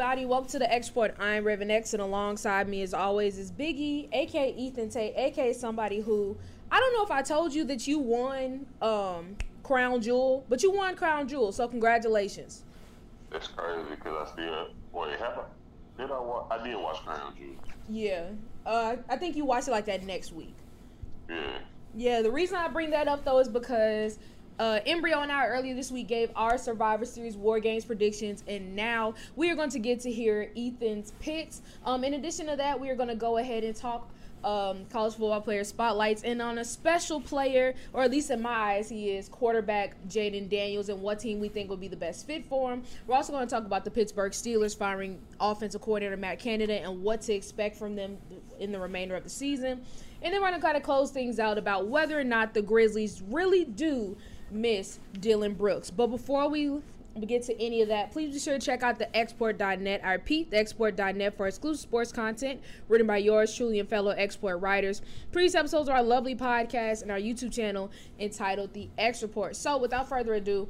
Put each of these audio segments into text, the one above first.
everybody? Welcome to the X Report. I'm Raven X, and alongside me, as always, is Biggie, aka Ethan Tate, aka somebody who I don't know if I told you that you won um, Crown Jewel, but you won Crown Jewel, so congratulations. It's crazy because I still wait. Have I? Did I watch? I did watch Crown Jewel. Yeah, uh, I think you watched it like that next week. Yeah. Yeah, the reason I bring that up though is because uh, Embryo and I earlier this week gave our Survivor Series War Games predictions, and now we are going to get to hear Ethan's picks. Um, in addition to that, we are going to go ahead and talk um, college football player spotlights, and on a special player, or at least in my eyes, he is quarterback Jayden Daniels, and what team we think will be the best fit for him. We're also going to talk about the Pittsburgh Steelers firing offensive coordinator Matt Canada and what to expect from them in the remainder of the season. And then we're going to kind of close things out about whether or not the Grizzlies really do miss Dillon Brooks. But before we get to any of that, please be sure to check out the xreport.net. I repeat, the xreport.net for exclusive sports content written by yours truly and fellow X Report writers. Previous episodes of our lovely podcast and our YouTube channel entitled The X Report. So without further ado,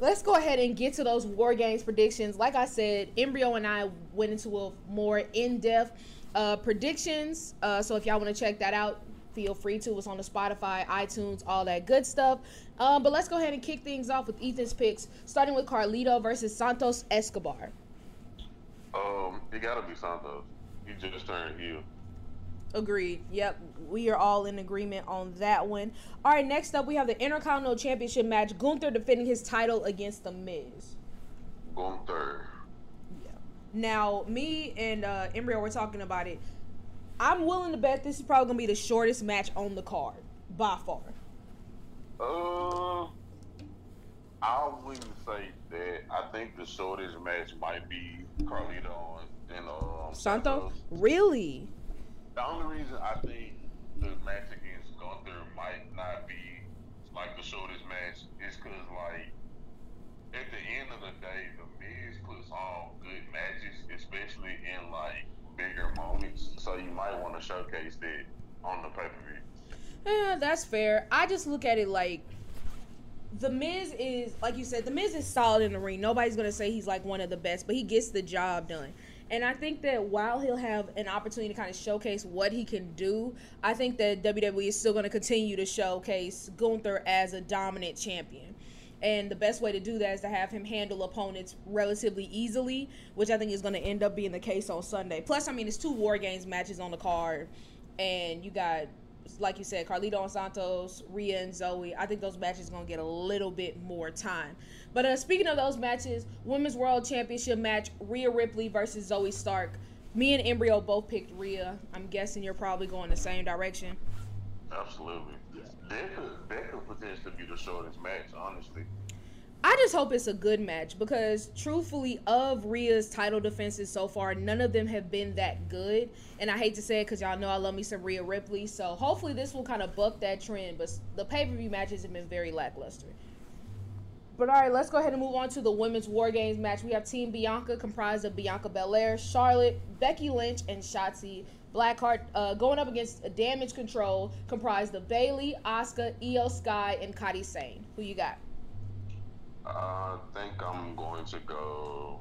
let's go ahead and get to those war games predictions. Like I said, Embryo and I went into a more in-depth uh, predictions. Uh, so if y'all want to check that out, feel free to. It's on the Spotify, iTunes, all that good stuff. Um, but let's go ahead and kick things off with Ethan's picks, starting with Carlito versus Santos Escobar. Um, it gotta be Santos. He just turned heel. Agreed. Yep, we are all in agreement on that one. All right, next up we have the Intercontinental Championship match. Gunther defending his title against The Miz. Gunther. Yeah. Now, me and uh, Embryo were talking about it. I'm willing to bet this is probably gonna be the shortest match on the card by far. Uh, I wouldn't say that. I think the shortest match might be Carlito and um, Santos. Really? The only reason I think the match against Gunther might not be like the shortest match is because like at the end of the day, the Miz puts on good matches, especially in like bigger moments. So you might want to showcase that on the pay per view. Yeah, that's fair. I just look at it like the Miz is like you said, the Miz is solid in the ring. Nobody's gonna say he's like one of the best, but he gets the job done. And I think that while he'll have an opportunity to kind of showcase what he can do, I think that WWE is still going to continue to showcase Gunther as a dominant champion. And the best way to do that is to have him handle opponents relatively easily, which I think is going to end up being the case on Sunday. Plus, I mean, it's two War Games matches on the card, and you got, like you said, Carlito and Santos, Rhea and Zoey. I think those matches going to get a little bit more time. But uh, speaking of those matches, Women's World Championship match, Rhea Ripley versus Zoey Stark. Me and Embryo both picked Rhea. I'm guessing you're probably going the same direction. Absolutely. That could, potentially be the shortest match, honestly. I just hope it's a good match because, truthfully, of Rhea's title defenses so far, none of them have been that good. And I hate to say it because y'all know I love me some Rhea Ripley. So hopefully this will kind of buck that trend. But the pay per view matches have been very lackluster. But all right, let's go ahead and move on to the women's War Games match. We have Team Bianca comprised of Bianca Belair, Charlotte, Becky Lynch, and Shotzi Blackheart uh, going up against a Damage Control comprised of Bayley, Asuka, Iyo Sky, and Kairi Sane. Who you got? I think I'm going to go.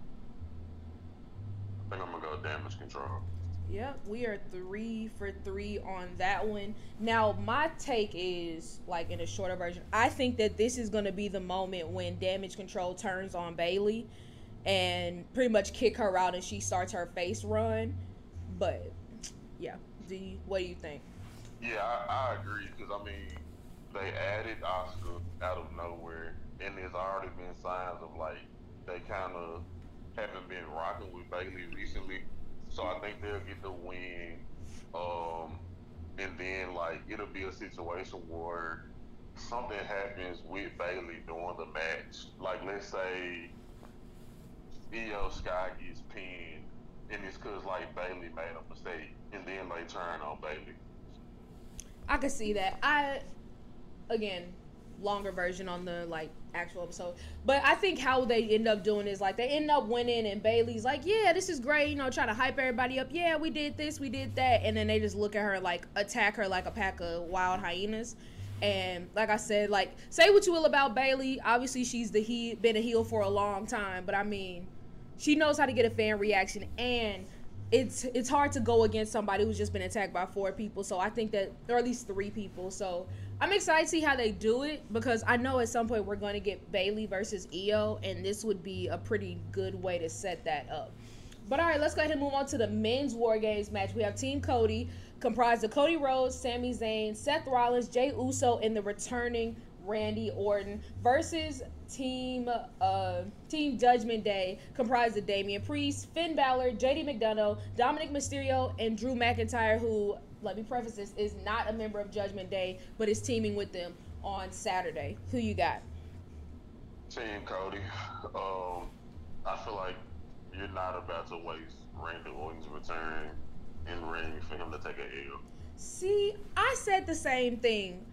I think I'm gonna go Damage Control. Yep, we are three for three on that one. Now, my take is like in a shorter version. I think that this is going to be the moment when Damage Control turns on Bayley and pretty much kick her out and she starts her face run. But yeah, do you, what do you think? Yeah, I, I agree because I mean they added Asuka out of nowhere, and there's already been signs of like they kind of haven't been rocking with Bayley recently. So I think they'll get the win. Um, and then like it'll be a situation where something happens with Bayley during the match. Like let's say Iyo Sky gets pinned, and it's cause like Bayley made a mistake, and then they turn on Bayley. I could see that. I again longer version on the like actual episode. But I think how they end up doing is like they end up winning and Bayley's like, Yeah, this is great, you know, trying to hype everybody up. Yeah, we did this, we did that and then they just look at her like attack her like a pack of wild hyenas. And like I said, like say what you will about Bayley. Obviously she's the he been a heel for a long time, but I mean she knows how to get a fan reaction and it's it's hard to go against somebody who's just been attacked by four people. So I think that or at least three people. So I'm excited to see how they do it because I know at some point we're going to get Bayley versus Iyo, and this would be a pretty good way to set that up. But all right, let's go ahead and move on to the men's War Games match. We have Team Cody, comprised of Cody Rhodes, Sami Zayn, Seth Rollins, Jey Uso, and the returning Randy Orton versus Team uh, Team Judgment Day, comprised of Damian Priest, Finn Balor, JD McDonagh, Dominic Mysterio, and Drew McIntyre, who, let me preface this, is not a member of Judgment Day, but is teaming with them on Saturday. Who you got? Team Cody. Um, I feel like you're not about to waste Randy Orton's return in ring for him to take a L. See, I said the same thing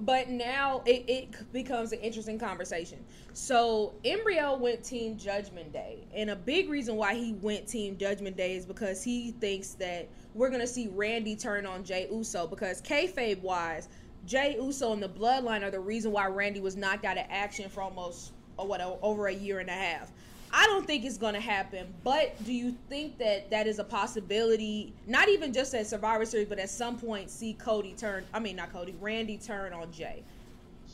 but now it, it becomes an interesting conversation. So Embryo went Team Judgment Day, and a big reason why he went Team Judgment Day is because he thinks that we're gonna see Randy turn on Jey Uso because kayfabe wise, Jey Uso and the Bloodline are the reason why Randy was knocked out of action for almost or what over a year and a half. I don't think it's going to happen. But do you think that that is a possibility? Not even just at Survivor Series, but at some point, see Cody turn. I mean, not Cody, Randy turn on Jey.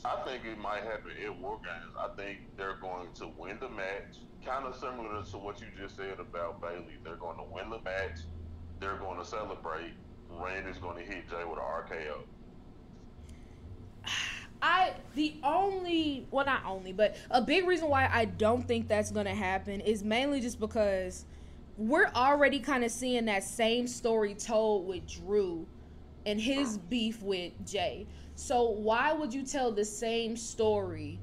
I think it might happen in War Games. I think they're going to win the match, kind of similar to what you just said about Bayley. They're going to win the match. They're going to celebrate. Randy's going to hit Jey with an RKO. I the only well not only but a big reason why I don't think that's gonna happen is mainly just because we're already kind of seeing that same story told with Drew and his beef with Jey. So why would you tell the same story?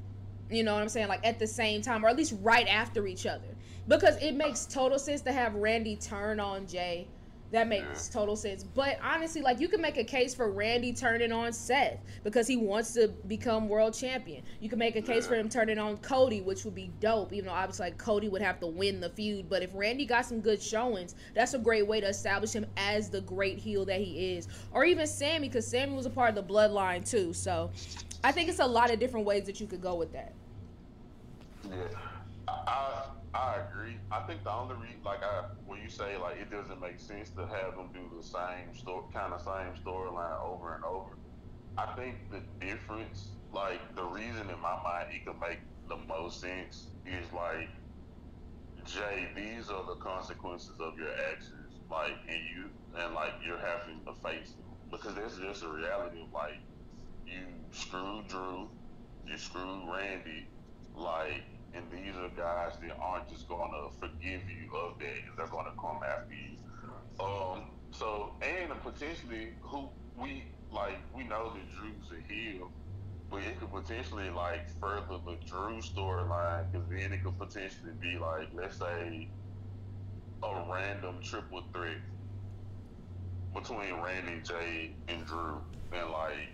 You know what I'm saying? Like at the same time, or at least right after each other, because it makes total sense to have Randy turn on Jey that makes total sense. But honestly, like you can make a case for Randy turning on Seth because he wants to become world champion. You can make a case for him turning on Cody, which would be dope, even though obviously like Cody would have to win the feud. But if Randy got some good showings, that's a great way to establish him as the great heel that he is. Or even Sami, because Sami was a part of the bloodline too. So I think it's a lot of different ways that you could go with that. Yeah. I, I agree. I think the only reason, like, I when you say like it doesn't make sense to have them do the same story, kind of same storyline over and over. I think the difference, like the reason in my mind it could make the most sense is like, Jey, these are the consequences of your actions, like, and you and like you're having to face them because that's just a reality of like you screwed Drew, you screwed Randy, like and these are guys that aren't just going to forgive you of that. They're going to come after you. Um, so, and potentially, who we like, we know that Drew's a heel, but it could potentially like further the Drew storyline because then it could potentially be like, let's say, a random triple threat between Randy, Jey, and Drew, and like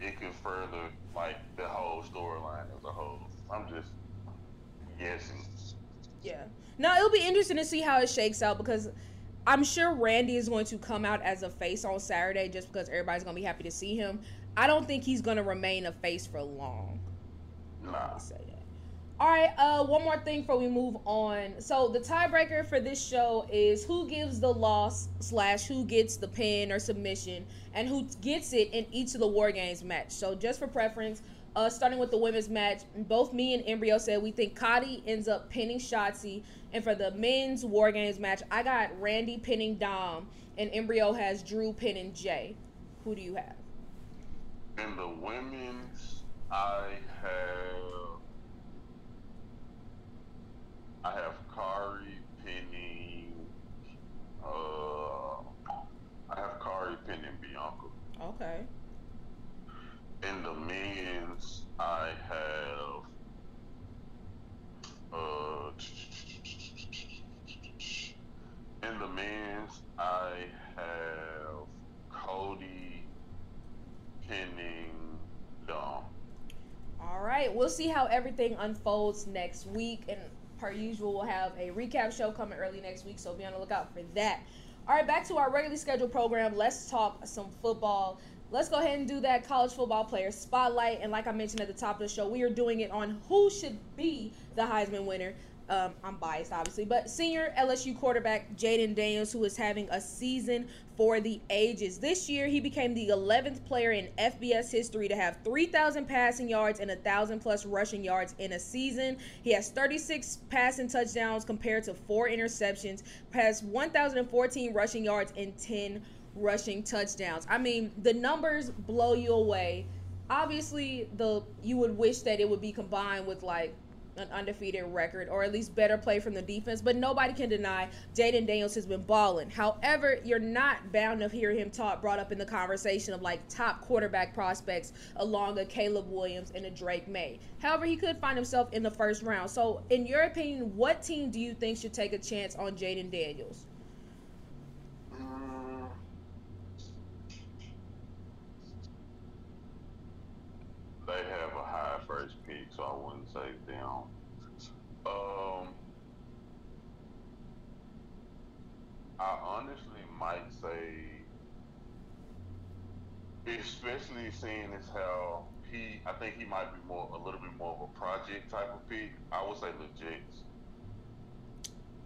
it could further like the whole storyline as a whole. I'm just Yes. Yeah. Now it'll be interesting to see how it shakes out because I'm sure Randy is going to come out as a face on Saturday just because everybody's gonna be happy to see him. I don't think he's gonna remain a face for long. Nah. say that. All right. Uh, one more thing before we move on. So the tiebreaker for this show is who gives the loss slash who gets the pin or submission and who gets it in each of the War Games match. So just for preference, uh, starting with the women's match, both me and Embryo said we think Cody ends up pinning Shotzi. And for the men's War Games match, I got Randy pinning Dom, and Embryo has Drew pinning Jey. Who do you have? In the women's, I have I have Kairi pinning. Uh, I have Kairi pinning Bianca. Okay in the men's, I have uh, in the men's, I have Cody pinning Dom. All right, we'll see how everything unfolds next week, and per usual, we'll have a recap show coming early next week, so be on the lookout for that. All right, back to our regularly scheduled program. Let's talk some football let's go ahead and do that college football player spotlight. And like I mentioned at the top of the show, we are doing it on who should be the Heisman winner. um, I'm biased, obviously, but senior LSU quarterback Jayden Daniels, who is having a season for the ages. This year, he became the 11th player in FBS history to have 3,000 passing yards and 1,000 plus rushing yards in a season. He has 36 passing touchdowns compared to four interceptions, has 1,014 rushing yards and 10 rushing touchdowns. I mean, the numbers blow you away. Obviously, the you would wish that it would be combined with like an undefeated record or at least better play from the defense. But nobody can deny Jayden Daniels has been balling. However, you're not bound to hear him talk brought up in the conversation of like top quarterback prospects along a Caleb Williams and a Drake Maye. However, he could find himself in the first round. So, in your opinion, what team do you think should take a chance on Jayden Daniels? Mm. They have a high first pick, so I wouldn't say them. Um, I honestly might say, especially seeing as how he, I think he might be more a little bit more of a project type of pick. I would say Jets.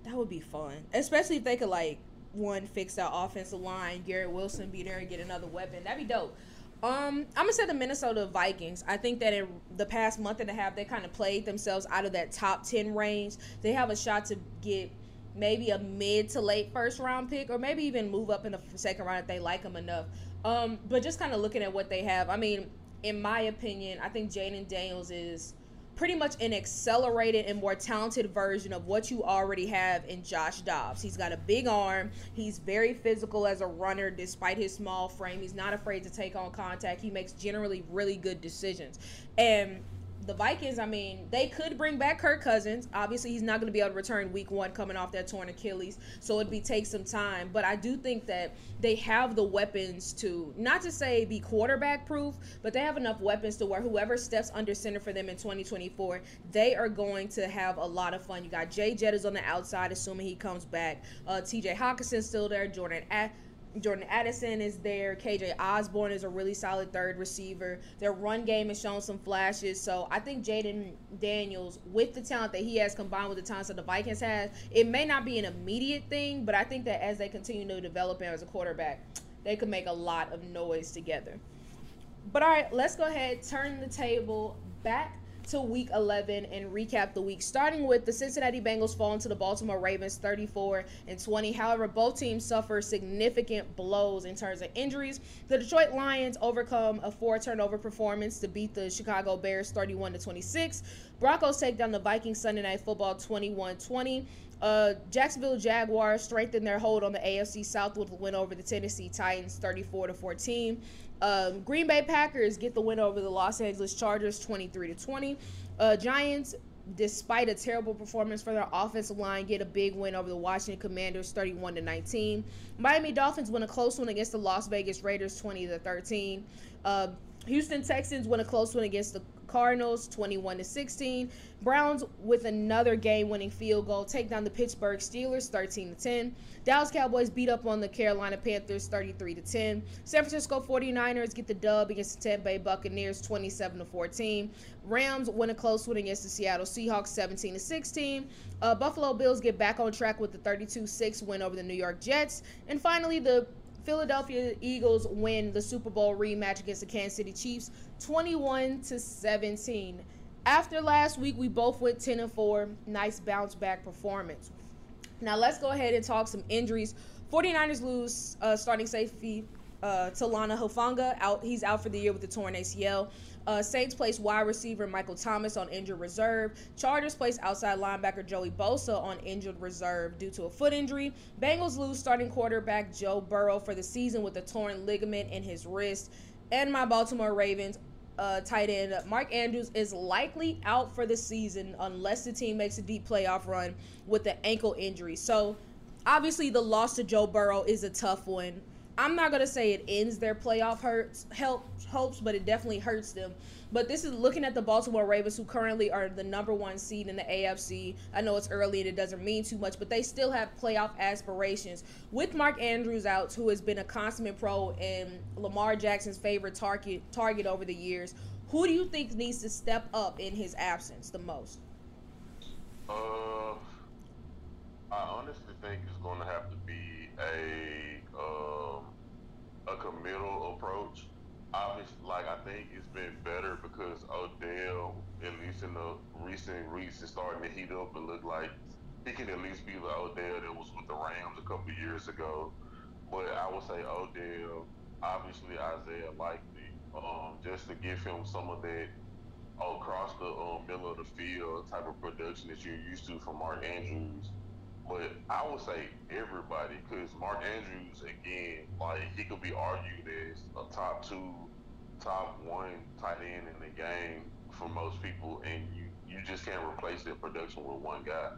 That would be fun, especially if they could like one fix that offensive line, Garrett Wilson be there and get another weapon. That'd be dope. Um, I'm gonna say the Minnesota Vikings. I think that in the past month and a half, they kind of played themselves out of that top ten range. They have a shot to get maybe a mid to late first round pick, or maybe even move up in the second round if they like them enough. Um, but just kind of looking at what they have, I mean, in my opinion, I think Jayden Daniels is pretty much an accelerated and more talented version of what you already have in Josh Dobbs. He's got a big arm. He's very physical as a runner despite his small frame. He's not afraid to take on contact. He makes generally really good decisions. And the Vikings, I mean, they could bring back Kirk Cousins. Obviously, he's not going to be able to return week one coming off that torn Achilles, so it'd be take some time. But I do think that they have the weapons to not to say be quarterback proof, but they have enough weapons to where whoever steps under center for them in 2024, they are going to have a lot of fun. You got Jay Jett is on the outside, assuming he comes back. Uh, T.J. Hockenson's still there. Jordan. At- Jordan Addison is there. KJ Osborne is a really solid third receiver. Their run game has shown some flashes. So I think Jayden Daniels, with the talent that he has combined with the talent that the Vikings have, it may not be an immediate thing, but I think that as they continue to develop him as a quarterback, they could make a lot of noise together. But all right, let's go ahead, turn the table back to week 11 and recap the week, starting with the Cincinnati Bengals falling to the Baltimore Ravens 34 and 20. However, both teams suffer significant blows in terms of injuries. The Detroit Lions overcome a four turnover performance to beat the Chicago Bears 31 to 26. Broncos take down the Vikings Sunday Night Football 21 20. Uh, Jacksonville Jaguars strengthened their hold on the AFC South with a win over the Tennessee Titans 34 to 14. Um, Green Bay Packers get the win over the Los Angeles Chargers 23 to 20. Uh, Giants, despite a terrible performance for their offensive line, get a big win over the Washington Commanders 31 to 19. Miami Dolphins win a close one against the Las Vegas Raiders 20 to 13. Uh, Houston Texans win a close one against the Cardinals 21 to 16. Browns with another game-winning field goal take down the Pittsburgh Steelers 13 to 10. Dallas Cowboys beat up on the Carolina Panthers 33 to 10. San Francisco 49ers get the dub against the Tampa Bay Buccaneers 27 to 14. Rams win a close one against the Seattle Seahawks 17 to 16. Uh, Buffalo Bills get back on track with the 32-6 win over the New York Jets. And finally, the Philadelphia Eagles win the Super Bowl rematch against the Kansas City Chiefs 21 to 17. After last week, we both went 10 and 4. Nice bounce back performance. Now let's go ahead and talk some injuries. 49ers lose uh, starting safety uh, Talanoa Hufanga out. He's out for the year with the torn ACL. Uh, Saints place wide receiver Michael Thomas on injured reserve. Chargers place outside linebacker Joey Bosa on injured reserve due to a foot injury. Bengals lose starting quarterback Joe Burrow for the season with a torn ligament in his wrist. And my Baltimore Ravens uh, tight end Mark Andrews is likely out for the season unless the team makes a deep playoff run with the ankle injury. So obviously the loss to Joe Burrow is a tough one. I'm not gonna say it ends their playoff hurts help hopes, but it definitely hurts them. But this is looking at the Baltimore Ravens, who currently are the number one seed in the AFC. I know it's early and it doesn't mean too much, but they still have playoff aspirations. With Mark Andrews out, who has been a consummate pro and Lamar Jackson's favorite target target over the years, who do you think needs to step up in his absence the most? Uh, I honestly think it's going to have to be a um, a committal approach. Obviously, like I think it's been better because Odell, at least in the recent weeks, is starting to heat up and look like he can at least be the Odell that was with the Rams a couple years ago. But I would say Odell, obviously Isaiah Likely, um, just to give him some of that across the um, middle of the field type of production that you're used to from Mark Andrews. But I would say everybody, because Mark Andrews, again, like he could be argued as a top two, top one tight end in the game for most people, and you you just can't replace that production with one guy.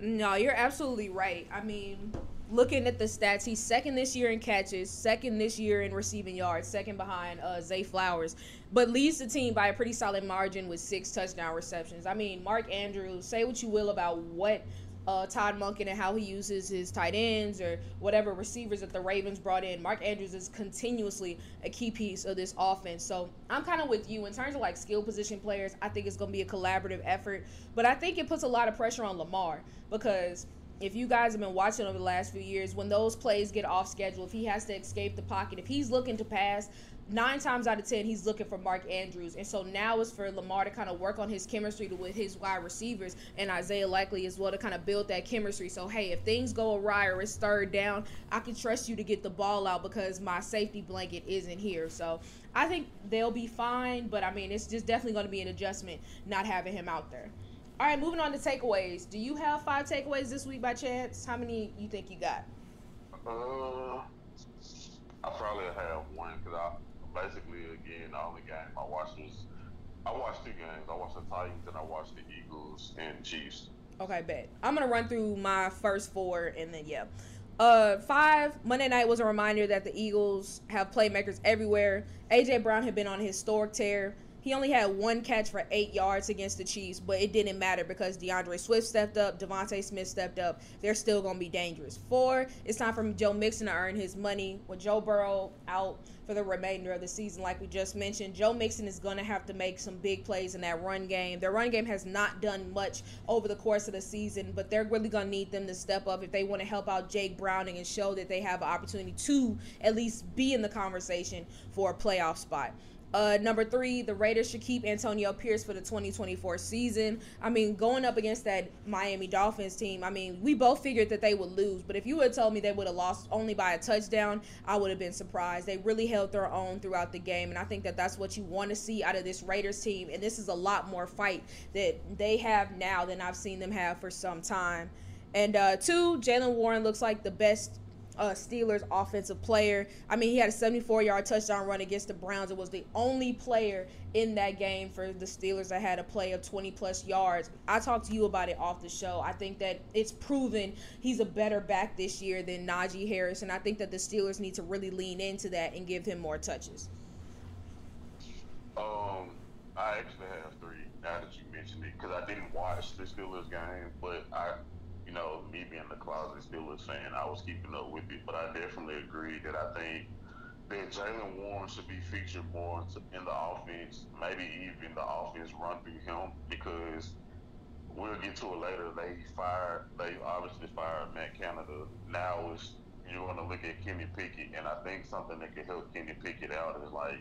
No, you're absolutely right. I mean, looking at the stats, he's second this year in catches, second this year in receiving yards, second behind uh, Zay Flowers, but leads the team by a pretty solid margin with six touchdown receptions. I mean, Mark Andrews, say what you will about what uh, Todd Monken and how he uses his tight ends or whatever receivers that the Ravens brought in. Mark Andrews is continuously a key piece of this offense. So I'm kind of with you in terms of like skill position players. I think it's going to be a collaborative effort, but I think it puts a lot of pressure on Lamar because if you guys have been watching over the last few years, when those plays get off schedule, if he has to escape the pocket, if he's looking to pass, nine times out of ten he's looking for Mark Andrews, and so now it's for Lamar to kind of work on his chemistry with his wide receivers and Isaiah Likely as well to kind of build that chemistry. So hey, if things go awry or it's third down, I can trust you to get the ball out because my safety blanket isn't here. So I think they'll be fine, but I mean it's just definitely going to be an adjustment not having him out there. All right, moving on to takeaways. Do you have five takeaways this week by chance? How many you think you got? Uh, I probably have one because I basically, again, all the only game I watched was I watched two games. I watched the Titans and I watched the Eagles and Chiefs. Okay, bet. I'm gonna run through my first four and then yeah. Uh, five Monday night was a reminder that the Eagles have playmakers everywhere. AJ Brown had been on a historic tear. He only had one catch for eight yards against the Chiefs, but it didn't matter because D'Andre Swift stepped up, DeVonta Smith stepped up. They're still going to be dangerous. Four, it's time for Joe Mixon to earn his money. With Joe Burrow out for the remainder of the season, like we just mentioned, Joe Mixon is going to have to make some big plays in that run game. Their run game has not done much over the course of the season, but they're really going to need them to step up if they want to help out Jake Browning and show that they have an opportunity to at least be in the conversation for a playoff spot. Uh, number three, the Raiders should keep Antonio Pierce for the 2024 season. I mean, going up against that Miami Dolphins team, I mean, we both figured that they would lose, but if you had told me they would have lost only by a touchdown, I would have been surprised. They really held their own throughout the game, and I think that that's what you want to see out of this Raiders team. And this is a lot more fight that they have now than I've seen them have for some time. And uh, two, Jaylen Warren looks like the best uh, Steelers offensive player. I mean, he had a 74 yard touchdown run against the Browns. It was the only player in that game for the Steelers that had a play of 20 plus yards. I talked to you about it off the show. I think that it's proven he's a better back this year than Najee Harris, and I think that the Steelers need to really lean into that and give him more touches. Um, I actually have three now that you mentioned it because I didn't watch the Steelers game, but I you know, me being the closet Steelers fan, I was keeping up with it. But I definitely agree that I think that Jaylen Warren should be featured more in the offense, maybe even the offense run through him because we'll get to it later. They fired, they obviously fired Matt Canada. Now it's you're going to look at Kenny Pickett, and I think something that could help Kenny Pickett out is like,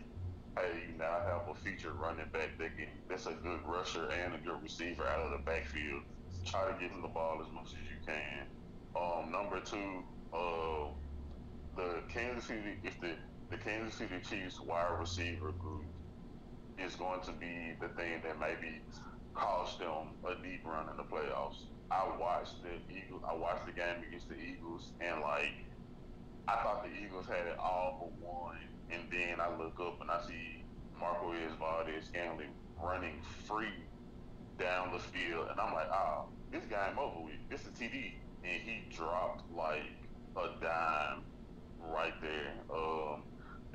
hey, you now have a featured running back that can that's a good rusher and a good receiver out of the backfield try to get him the ball as much as you can. Um, number two, uh, the Kansas City, if the the Kansas City Chiefs wide receiver group is going to be the thing that maybe cost them a deep run in the playoffs. I watched the Eagles. I watched the game against the Eagles, and like I thought the Eagles had it all for one, and then I look up and I see Marquez Valdes-Scantling running free down the field, and I'm like, oh, this game over with. This is TD, and he dropped like a dime right there. Um,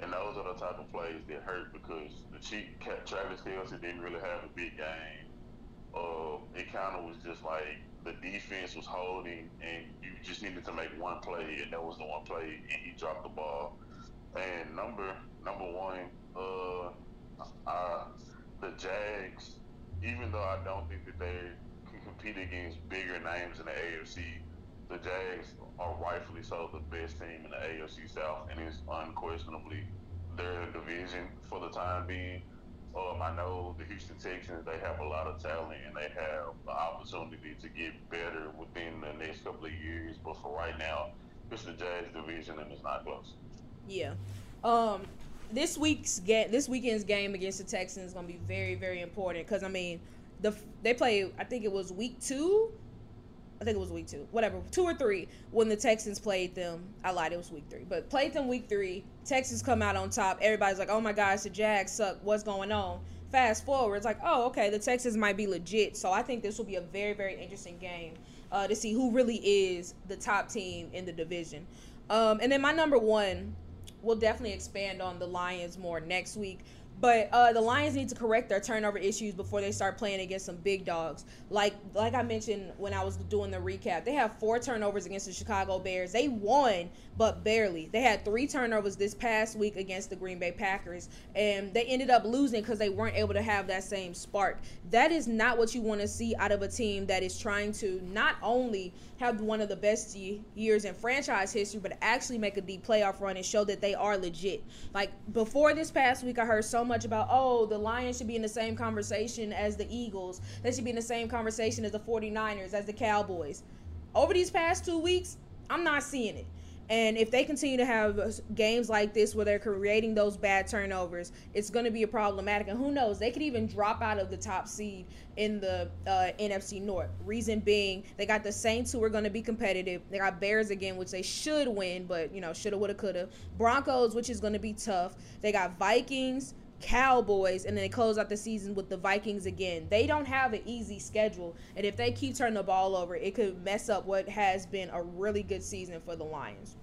and those are the type of plays that hurt because the Chief Travis Kelce didn't really have a big game. Uh, it kind of was just like the defense was holding, and you just needed to make one play, and that was the one play, and he dropped the ball. And number number one, uh, uh, the Jags even though I don't think that they can compete against bigger names in the AFC, the Jags are rightfully so the best team in the AFC South, and it's unquestionably their division for the time being. Um, I know the Houston Texans, they have a lot of talent and they have the opportunity to get better within the next couple of years. But for right now, it's the Jags division and it's not close. Yeah. Um, this week's game, this weekend's game against the Texans is going to be very, very important because I mean, the they play. I think it was week two I think it was week two, whatever, two or three, when the Texans played them. I lied, it was week three, but played them week three. Texans come out on top. Everybody's like, oh my gosh, the Jags suck. What's going on? Fast forward, it's like, oh, okay, the Texans might be legit. So I think this will be a very, very interesting game uh, to see who really is the top team in the division. Um, and then my number one, we'll definitely expand on the Lions more next week. But uh, the Lions need to correct their turnover issues before they start playing against some big dogs. Like like I mentioned when I was doing the recap, they have four turnovers against the Chicago Bears. They won, but barely. They had three turnovers this past week against the Green Bay Packers, and they ended up losing because they weren't able to have that same spark. That is not what you want to see out of a team that is trying to not only have one of the best years in franchise history, but actually make a deep playoff run and show that they are legit. Like before this past week, I heard so much about, oh, the Lions should be in the same conversation as the Eagles. They should be in the same conversation as the 49ers, as the Cowboys. Over these past two weeks, I'm not seeing it. And if they continue to have games like this where they're creating those bad turnovers, it's going to be a problematic. And who knows? They could even drop out of the top seed in the uh, NFC North. Reason being, they got the Saints who are going to be competitive. They got Bears again, which they should win, but you know, shoulda, woulda, coulda. Broncos, which is going to be tough. They got Vikings. Cowboys, and then they close out the season with the Vikings again. They don't have an easy schedule, and if they keep turning the ball over, it could mess up what has been a really good season for the Lions.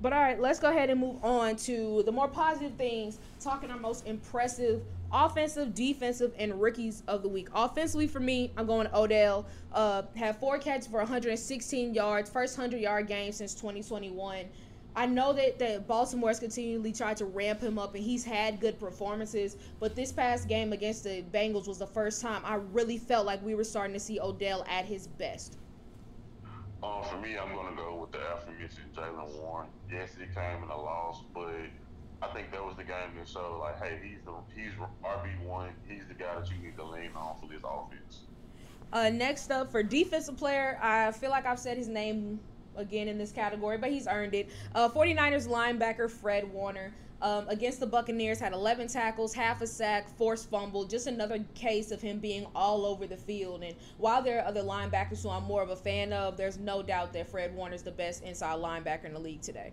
But all right, let's go ahead and move on to the more positive things. Talking our most impressive offensive, defensive, and rookies of the week. Offensively, for me, I'm going Odell. Uh, had four catches for 116 yards, first 100 yard game since 2021. I know that, that Baltimore has continually tried to ramp him up and he's had good performances, but this past game against the Bengals was the first time I really felt like we were starting to see Odell at his best. Um, for me, I'm going to go with the aforementioned Jaylen Warren. Yes, he came in a loss, but I think that was the game that showed, like, hey, he's the he's RB one. He's the guy that you need to lean on for this offense. Uh, next up for defensive player, I feel like I've said his name again in this category, but he's earned it. Uh, 49ers linebacker Fred Warner. Um, against the Buccaneers, had 11 tackles, half a sack, forced fumble. Just another case of him being all over the field. And while there are other linebackers who I'm more of a fan of, there's no doubt that Fred Warner is the best inside linebacker in the league today.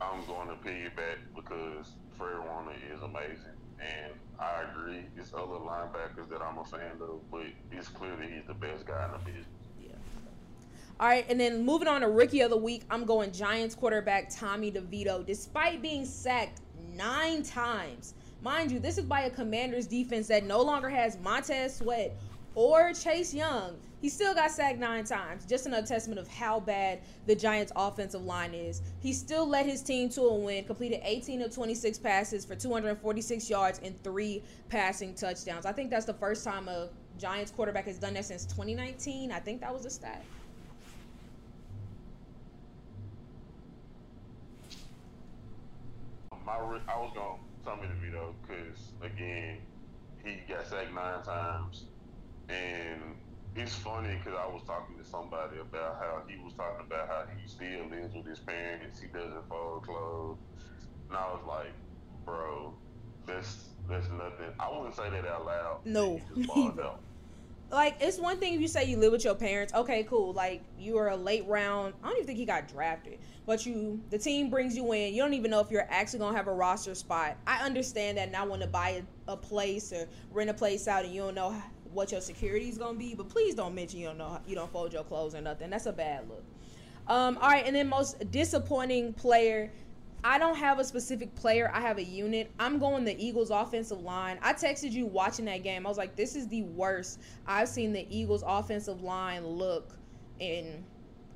I'm going to piggyback because Fred Warner is amazing. And I agree, it's other linebackers that I'm a fan of, but it's clear that he's the best guy in the business. All right, and then moving on to rookie of the week, I'm going Giants quarterback Tommy DeVito. Despite being sacked nine times, mind you, this is by a Commanders defense that no longer has Montez Sweat or Chase Young. He still got sacked nine times. Just another testament of how bad the Giants' offensive line is. He still led his team to a win, completed 18 of 26 passes for 246 yards and three passing touchdowns. I think that's the first time a Giants quarterback has done that since 2019. I think that was a stat. My I was gonna Tommy DeVito because again he got sacked nine times, and it's funny because I was talking to somebody about how he was talking about how he still lives with his parents, he doesn't fold clothes, and I was like, bro, that's that's nothing. I wouldn't say that out loud. No. Like it's one thing if you say you live with your parents. Okay cool. Like you are a late round. I don't even think he got drafted. But you the team brings you in. You don't even know if you're actually gonna have a roster spot. I understand that not want to buy a, a, place or rent a place out and you don't know what your security is gonna be but please don't mention you don't know you don't fold your clothes or nothing. That's a bad look. Um, all right and then most disappointing player I don't have a specific player. I have a unit. I'm going the Eagles offensive line. I texted you watching that game. I was like, this is the worst I've seen the Eagles offensive line look in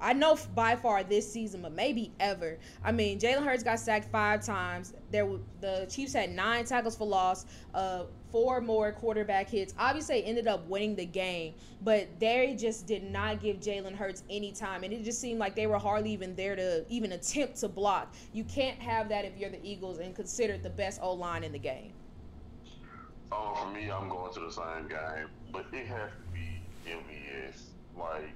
I know by far this season, but maybe ever. I mean, Jalen Hurts got sacked five times. There, the Chiefs had nine tackles for loss, uh, four more quarterback hits. Obviously, they ended up winning the game, but they just did not give Jalen Hurts any time, and it just seemed like they were hardly even there to even attempt to block. You can't have that if you're the Eagles and considered the best O line in the game. Oh, for me, I'm going to the same game, but it has to be MVS. Like,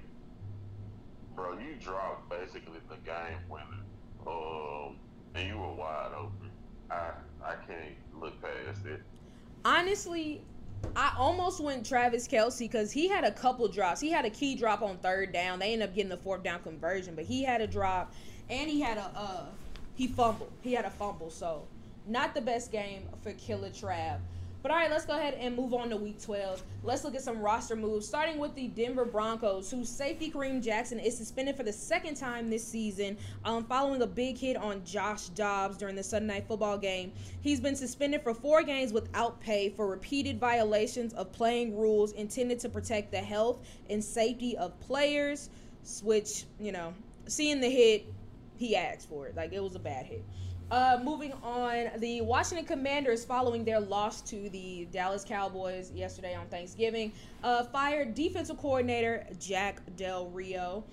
bro, you dropped basically the game winner, um, and you were wide open. I I can't look past it. Honestly, I almost went Travis Kelce because he had a couple drops. He had a key drop on third down. They ended up getting the fourth down conversion, but he had a drop, and he had a uh, he fumbled. He had a fumble, so not the best game for Killer Trav. But all right, let's go ahead and move on to week 12. Let's look at some roster moves, starting with the Denver Broncos, whose safety Kareem Jackson is suspended for the second time this season um, following a big hit on Josh Dobbs during the Sunday night football game. He's been suspended for four games without pay for repeated violations of playing rules intended to protect the health and safety of players, which, you know, seeing the hit, he asked for it. Like, it was a bad hit. Uh, moving on, the Washington Commanders, following their loss to the Dallas Cowboys yesterday on Thanksgiving, uh, fired defensive coordinator Jack Del Rio.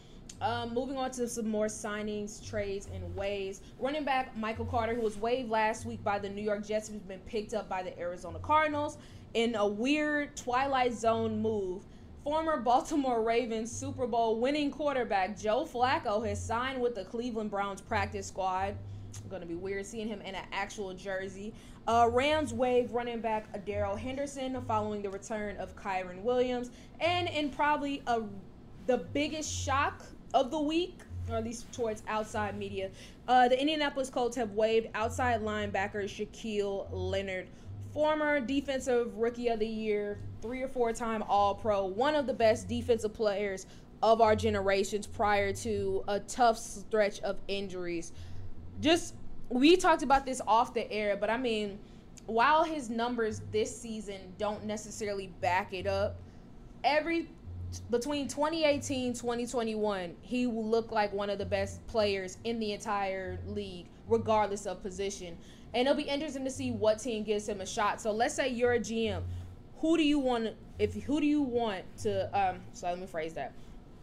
Um, moving on to some more signings, trades, and waves. Running back Michael Carter, who was waived last week by the New York Jets, has been picked up by the Arizona Cardinals in a weird Twilight Zone move. Former Baltimore Ravens Super Bowl winning quarterback Joe Flacco has signed with the Cleveland Browns practice squad going to be weird seeing him in an actual jersey. Uh, Rams wave running back Darrell Henderson following the return of Kyren Williams. And in probably a, the biggest shock of the week, or at least towards outside media, uh, the Indianapolis Colts have waived outside linebacker Shaquille Leonard, former defensive rookie of the year, three or four time All Pro, one of the best defensive players of our generations prior to a tough stretch of injuries just we talked about this off the air, but I mean, while his numbers this season don't necessarily back it up, every between 2018 2021 he will look like one of the best players in the entire league regardless of position. And it'll be interesting to see what team gives him a shot. So let's say you're a gm who do you want if who do you want to um so let me phrase that.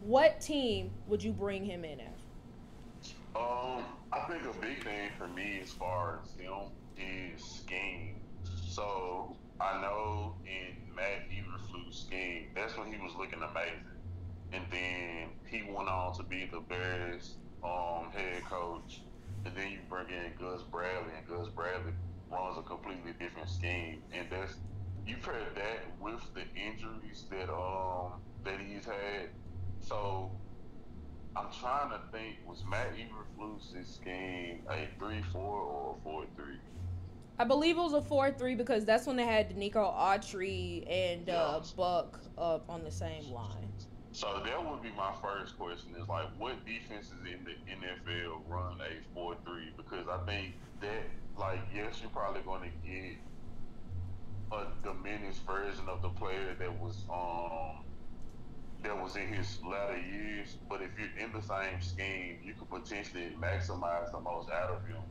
What team would you bring him in as um I think a big thing for me as far as him is scheme. So I know in Matt Eberflus' scheme, that's when he was looking amazing. And then he went on to be the Bears um, head coach. And then you bring in Gus Bradley, and Gus Bradley runs a completely different scheme. And that's you pair that with the injuries that um that he's had. So I'm trying to think. Was Matt Eberflus' scheme a three-four or a four-three? I believe it was a four-three because that's when they had Nico Autry and uh, Buck up on the same line. So that would be my first question: is like, what defenses in the NFL run a four-three? Because I think that, like, yes, you're probably going to get a diminished version of the player that was um that was in his latter years. But if you're in the same scheme, you could potentially maximize the most out of him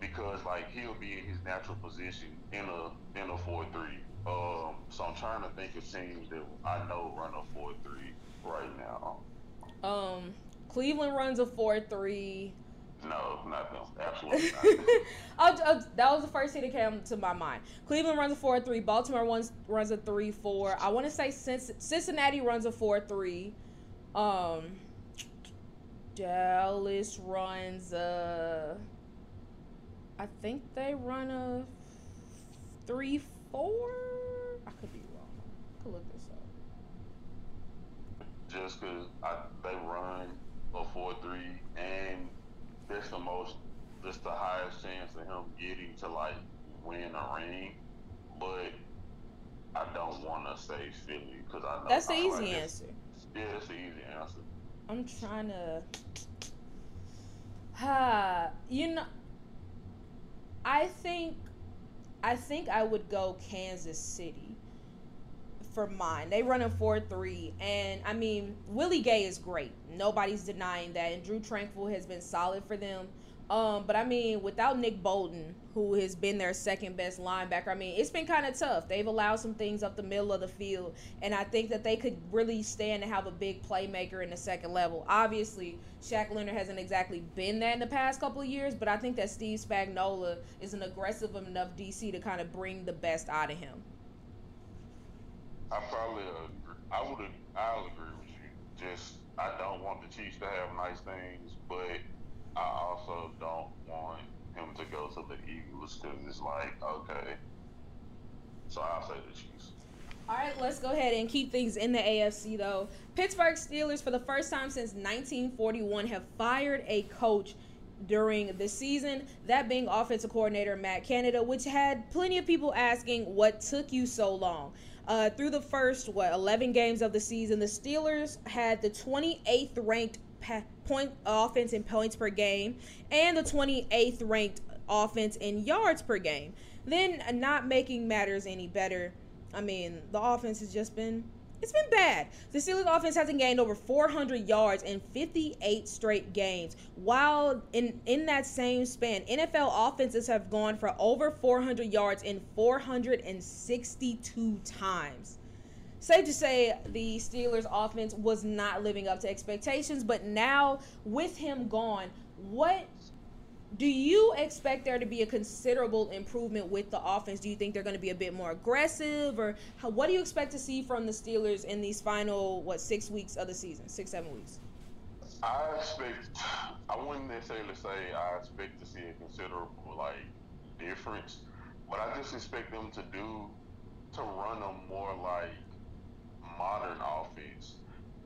because like he'll be in his natural position in a in a four three. Um, so I'm trying to think of teams that I know run a four three right now. Um, Cleveland runs a four three. No, not them. Absolutely not. that was the first thing that came to my mind. Cleveland runs a 4 3. Baltimore runs, runs a 3 4. I want to say Cincinnati runs a 4 3. Um, Dallas runs a. I think they run a 3 4. I could be wrong. I could look this up. Just because they run a 4 3 and that's the most, that's the highest chance of him getting to like win a ring. But I don't want to say Philly because I know that's the easy like answer. Yeah, that's the easy answer. I'm trying to. Ha, you know. I think, I think I would go Kansas City for mine. They run a 4 3. And I mean, Willie Gay is great. Nobody's denying that. And Drue Tranquill has been solid for them. Um, but I mean, without Nick Bolton, who has been their second best linebacker, I mean, it's been kind of tough. They've allowed some things up the middle of the field, and I think that they could really stand to have a big playmaker in the second level. Obviously, Shaq Leonard hasn't exactly been that in the past couple of years, but I think that Steve Spagnuolo is an aggressive enough DC to kind of bring the best out of him. I probably agree. I would. I'll agree with you. Just I don't want the Chiefs to have nice things, but I also don't want him to go to the Eagles because it's like, okay. So I'll say the Chiefs. All right, let's go ahead and keep things in the AFC though. Pittsburgh Steelers, for the first time since 1941, have fired a coach during the season, that being offensive coordinator Matt Canada, which had plenty of people asking what took you so long. Uh, through the first what 11 games of the season, the Steelers had the 28th ranked point offense in points per game and the 28th ranked offense in yards per game. Then, not making matters any better, I mean, the offense has just been it's been bad. The Steelers offense hasn't gained over 400 yards in 58 straight games. While in in that same span, NFL offenses have gone for over 400 yards in 462 times safe to say the Steelers offense was not living up to expectations, but now with him gone, what do you expect there to be a considerable improvement with the offense? Do you think they're going to be a bit more aggressive, or how, what do you expect to see from the Steelers in these final what six weeks of the season, six seven weeks? I expect. I wouldn't necessarily say I expect to see a considerable like difference, but I just expect them to do to run them more like modern offense,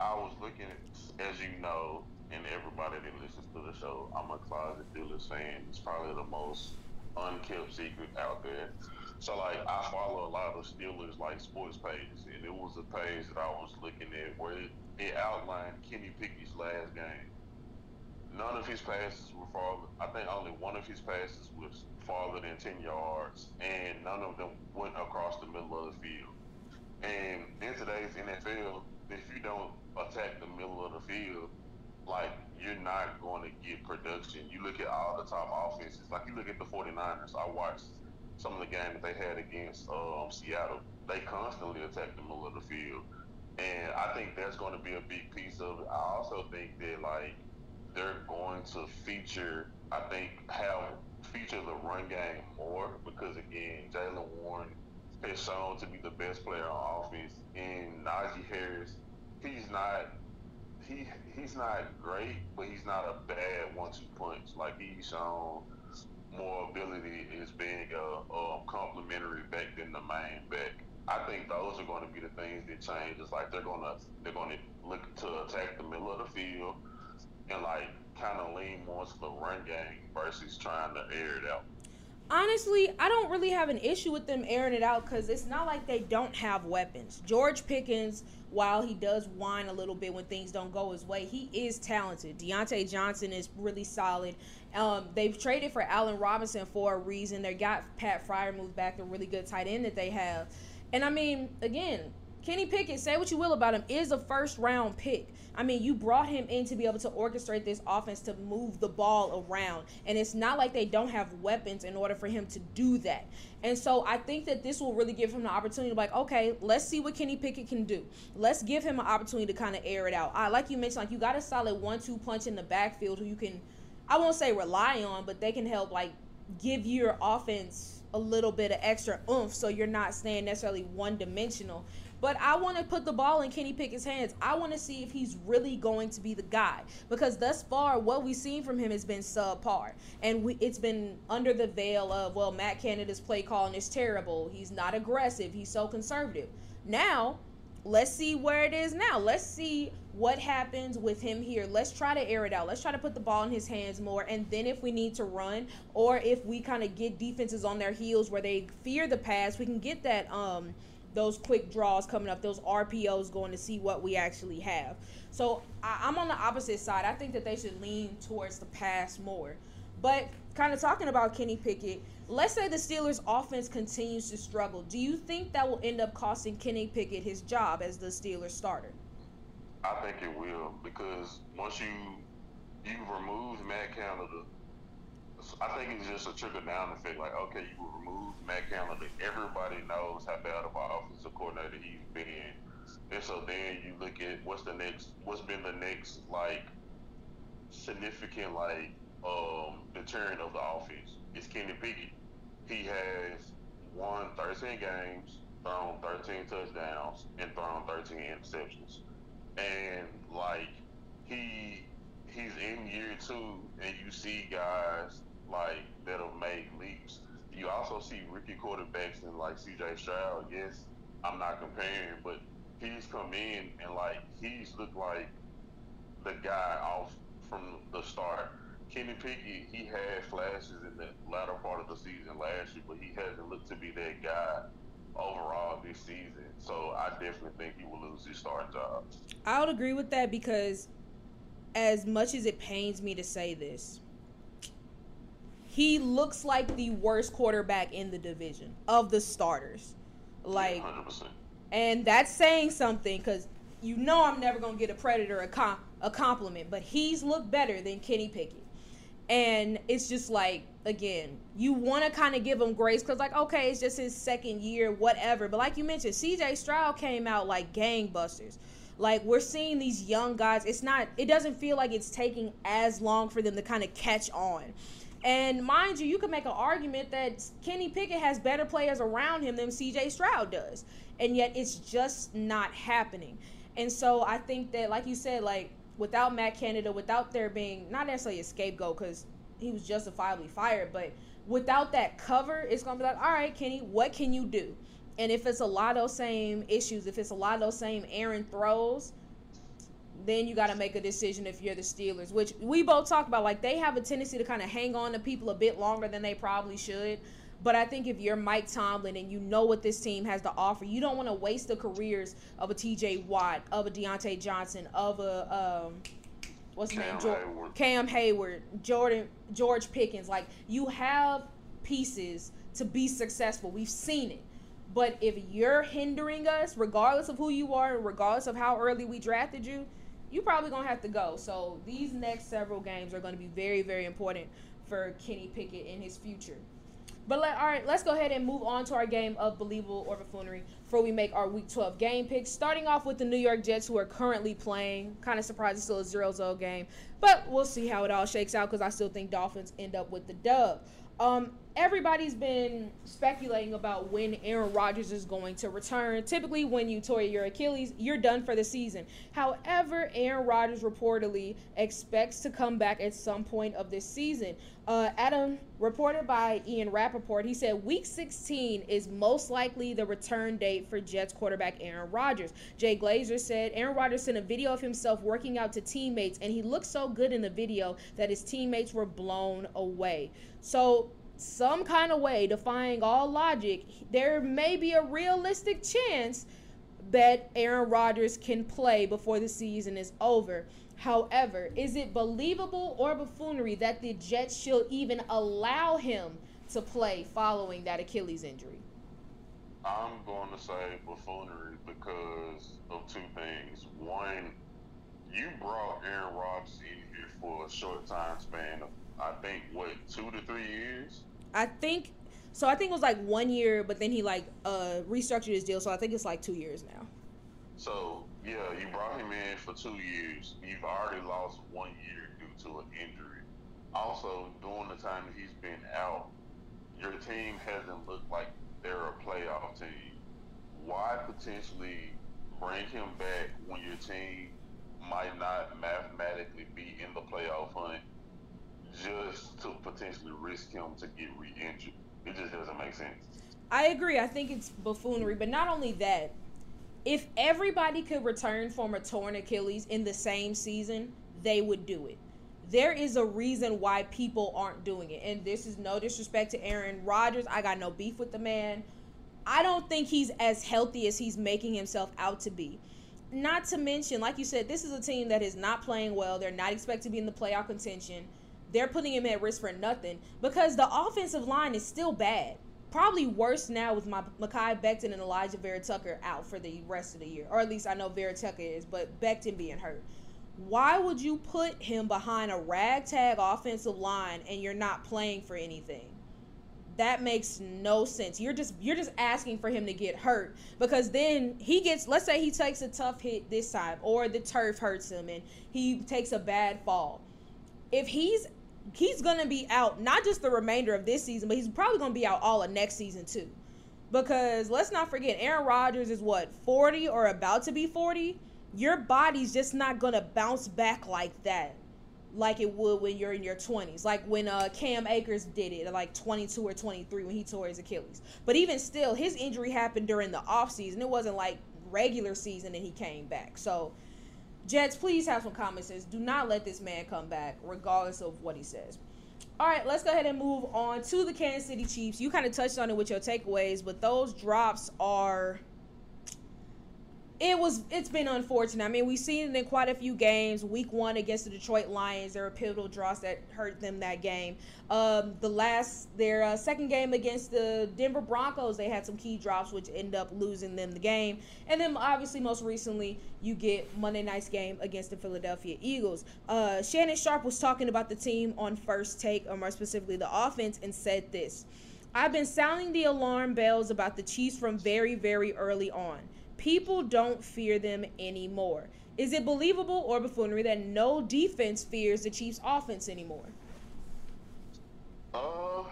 I was looking at, as you know, and everybody that listens to the show, I'm a closet Steelers fan. It's probably the most unkept secret out there. So like I follow a lot of Steelers like sports pages, and it was a page that I was looking at where it, it outlined Kenny Pickett's last game. None of his passes were farther. I think only one of his passes was farther than ten yards, and none of them went across the middle of the field. And in today's NFL, if you don't attack the middle of the field, like you're not going to get production. You look at all the top offenses, like you look at the 49ers. I watched some of the games they had against um, Seattle. They constantly attack the middle of the field. And I think that's going to be a big piece of it. I also think that like they're going to feature, I think, have feature the run game more because again, Jaylen Warren has shown to be the best player on offense. And Najee Harris, he's not he he's not great, but he's not a bad one-two punch. Like he's shown more ability as being a, a complementary back than the main back. I think those are going to be the things that change. It's like they're gonna they're gonna look to attack the middle of the field and like kind of lean more to the run game versus trying to air it out honestly, I don't really have an issue with them airing it out because it's not like they don't have weapons. George Pickens, while he does whine a little bit when things don't go his way, he is talented. Diontae Johnson is really solid. Um, they've traded for Allen Robinson for a reason. They got Pat Freiermuth back, a really good tight end that they have. And I mean, again, Kenny Pickett, say what you will about him, is a first round pick. I mean, you brought him in to be able to orchestrate this offense to move the ball around. And it's not like they don't have weapons in order for him to do that. And so I think that this will really give him the opportunity to be like, okay, let's see what Kenny Pickett can do. Let's give him an opportunity to kind of air it out. I like you mentioned, like you got a solid one-two punch in the backfield who you can, I won't say rely on, but they can help like give your offense a little bit of extra oomph so you're not staying necessarily one dimensional but I want to put the ball in Kenny Pickett's hands. I want to see if he's really going to be the guy because thus far, what we've seen from him has been subpar, and we, it's been under the veil of well, Matt Canada's play calling is terrible. He's not aggressive. He's so conservative. Now, let's see where it is now. Let's see what happens with him here. Let's try to air it out. Let's try to put the ball in his hands more. And then if we need to run or if we kind of get defenses on their heels where they fear the pass, we can get that um those quick draws coming up, those RPOs going to see what we actually have. So I, am on the opposite side. I think that they should lean towards the pass more. But kind of talking about Kenny Pickett, let's say the Steelers' offense continues to struggle. Do you think that will end up costing Kenny Pickett his job as the Steelers starter? I think it will because once you you remove Matt Canada I think it's just a trickle down effect. Like, okay, you remove Matt Canada. Everybody knows how bad of an offensive coordinator he's been. And so then you look at what's the next, what's been the next like significant like um deterrent of the offense. It's Kenny Pickett. He has won 13 games, thrown 13 touchdowns, and thrown 13 interceptions. And like he he's in year two, and you see guys like that'll make leaps. You also see rookie quarterbacks and like C.J. Stroud. Yes, I'm not comparing, but he's come in and like he's looked like the guy off from the start. Kenny Pickett, he had flashes in the latter part of the season last year, but he hasn't looked to be that guy overall this season. So I definitely think he will lose his starting job. I would agree with that because as much as it pains me to say this, he looks like the worst quarterback in the division of the starters. Like, 100%. and that's saying something because you know I'm never gonna get a predator a com- a compliment, but he's looked better than Kenny Pickett. And it's just like, again, you want to kind of give him grace because, like, okay, it's just his second year, whatever. But like you mentioned, CJ Stroud came out like gangbusters. Like we're seeing these young guys. It's not. It doesn't feel like it's taking as long for them to kind of catch on. And mind you, you can make an argument that Kenny Pickett has better players around him than CJ Stroud does. And yet it's just not happening. And so I think that, like you said, like without Matt Canada, without there being not necessarily a scapegoat because he was justifiably fired, but without that cover, it's gonna be like, all right, Kenny, what can you do? And if it's a lot of those same issues, if it's a lot of those same errant throws, then you got to make a decision if you're the Steelers, which we both talk about. Like they have a tendency to kind of hang on to people a bit longer than they probably should. But I think if you're Mike Tomlin and you know what this team has to offer, you don't want to waste the careers of a T.J. Watt, of a Diontae Johnson, of a um, what's his name, Heyward. Cam Heyward, Jordan, George Pickens. Like you have pieces to be successful. We've seen it. But if you're hindering us, regardless of who you are, regardless of how early we drafted you, you probably gonna have to go. So these next several games are gonna be very, very important for Kenny Pickett in his future. But let, all right, let's go ahead and move on to our game of believable or buffoonery before we make our Week 12 game picks. Starting off with the New York Jets, who are currently playing. Kind of surprised it's still a 0-0 game, but we'll see how it all shakes out because I still think Dolphins end up with the dub. Um, everybody's been speculating about when Aaron Rodgers is going to return. Typically, when you tore your Achilles, you're done for the season. However, Aaron Rodgers reportedly expects to come back at some point of this season. Uh, Adam, reported by Ian Rapoport, he said week 16 is most likely the return date for Jets quarterback Aaron Rodgers. Jay Glazer said Aaron Rodgers sent a video of himself working out to teammates, and he looked so good in the video that his teammates were blown away. So, some kind of way, defying all logic, there may be a realistic chance that Aaron Rodgers can play before the season is over. However, is it believable or buffoonery that the Jets should even allow him to play following that Achilles injury? I'm going to say buffoonery because of two things. One, you brought Aaron Rodgers in here for a short time span of, I think, what, two to three years? I think so. I think it was like one year, but then he like uh restructured his deal, so I think it's like two years now. So yeah, you brought him in for two years. You've already lost one year due to an injury. Also, during the time that he's been out, your team hasn't looked like they're a playoff team. Why potentially bring him back when your team might not mathematically be in the playoff hunt just to potentially risk him to get re-injured. It just doesn't make sense. I agree. I think it's buffoonery, but not only that. If everybody could return from a torn Achilles in the same season, they would do it. There is a reason why people aren't doing it. And this is no disrespect to Aaron Rodgers. I got no beef with the man. I don't think he's as healthy as he's making himself out to be. Not to mention, like you said, this is a team that is not playing well. They're not expected to be in the playoff contention they're putting him at risk for nothing because the offensive line is still bad. Probably worse now with my Mekhi Becton and Alijah Vera Tucker out for the rest of the year, or at least I know Vera Tucker is, but Becton being hurt. why would you put him behind a ragtag offensive line and you're not playing for anything? That makes no sense. You're just you're just asking for him to get hurt because then he gets let's say he takes a tough hit this time or the turf hurts him and he takes a bad fall. If he's he's to be out not just the remainder of this season, but he's probably to be out all of next season too. Because let's not forget Aaron Rodgers is what 40 or about to be 40 your body's just not gonna bounce back like that like it would when you're in your 20s like when uh, cam akers did it at like 22 or 23 when he tore his achilles. But even still his injury happened during the off season. It wasn't like regular season and he came back. So jets please have some common sense do not let this man come back regardless of what he says all right, let's go ahead and move on to the Kansas City Chiefs. You kind of touched on it with your takeaways, but those drops are it was it's been unfortunate. I mean, we've seen it in quite a few games. Week one against the Detroit Lions, there were pivotal draws that hurt them that game. Um, the last their uh, second game against the Denver Broncos, they had some key drops which end up losing them the game. And then obviously most recently, you get Monday night's game against the Philadelphia Eagles. Uh, Shannon Sharpe was talking about the team on First Take, or more specifically the offense, and said this. I've been sounding the alarm bells about the Chiefs from very, very early on people don't fear them anymore. Is it believable or buffoonery that no defense fears the Chiefs' offense anymore? Uh,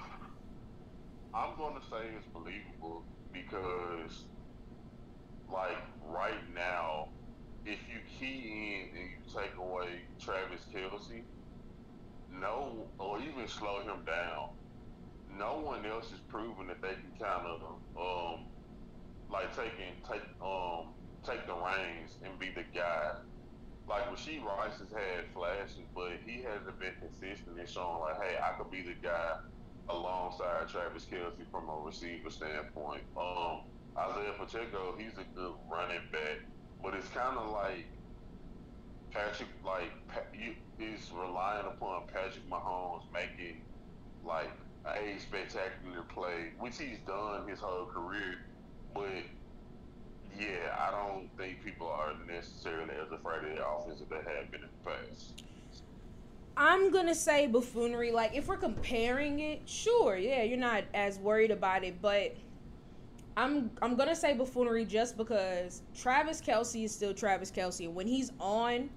I'm going to say it's believable because, like, right now, if you key in and you take away Travis Kelce, no, or even slow him down, no one else is proving that they can kind of um, like taking take um take the reins and be the guy. Like Rashee Rice has had flashes, but he hasn't been consistent in showing like, hey, I could be the guy alongside Travis Kelce from a receiver standpoint. Um, Isaiah Pacheco, he's a good running back, but it's kind of like Patrick, like he's relying upon Patrick Mahomes making like a spectacular play, which he's done his whole career but yeah, I don't think people are necessarily as afraid of the offense as they have been in the past. I'm gonna say buffoonery. Like if we're comparing it, sure, yeah, you're not as worried about it, but I'm I'm gonna say buffoonery just because Travis Kelce is still Travis Kelce. when he's on,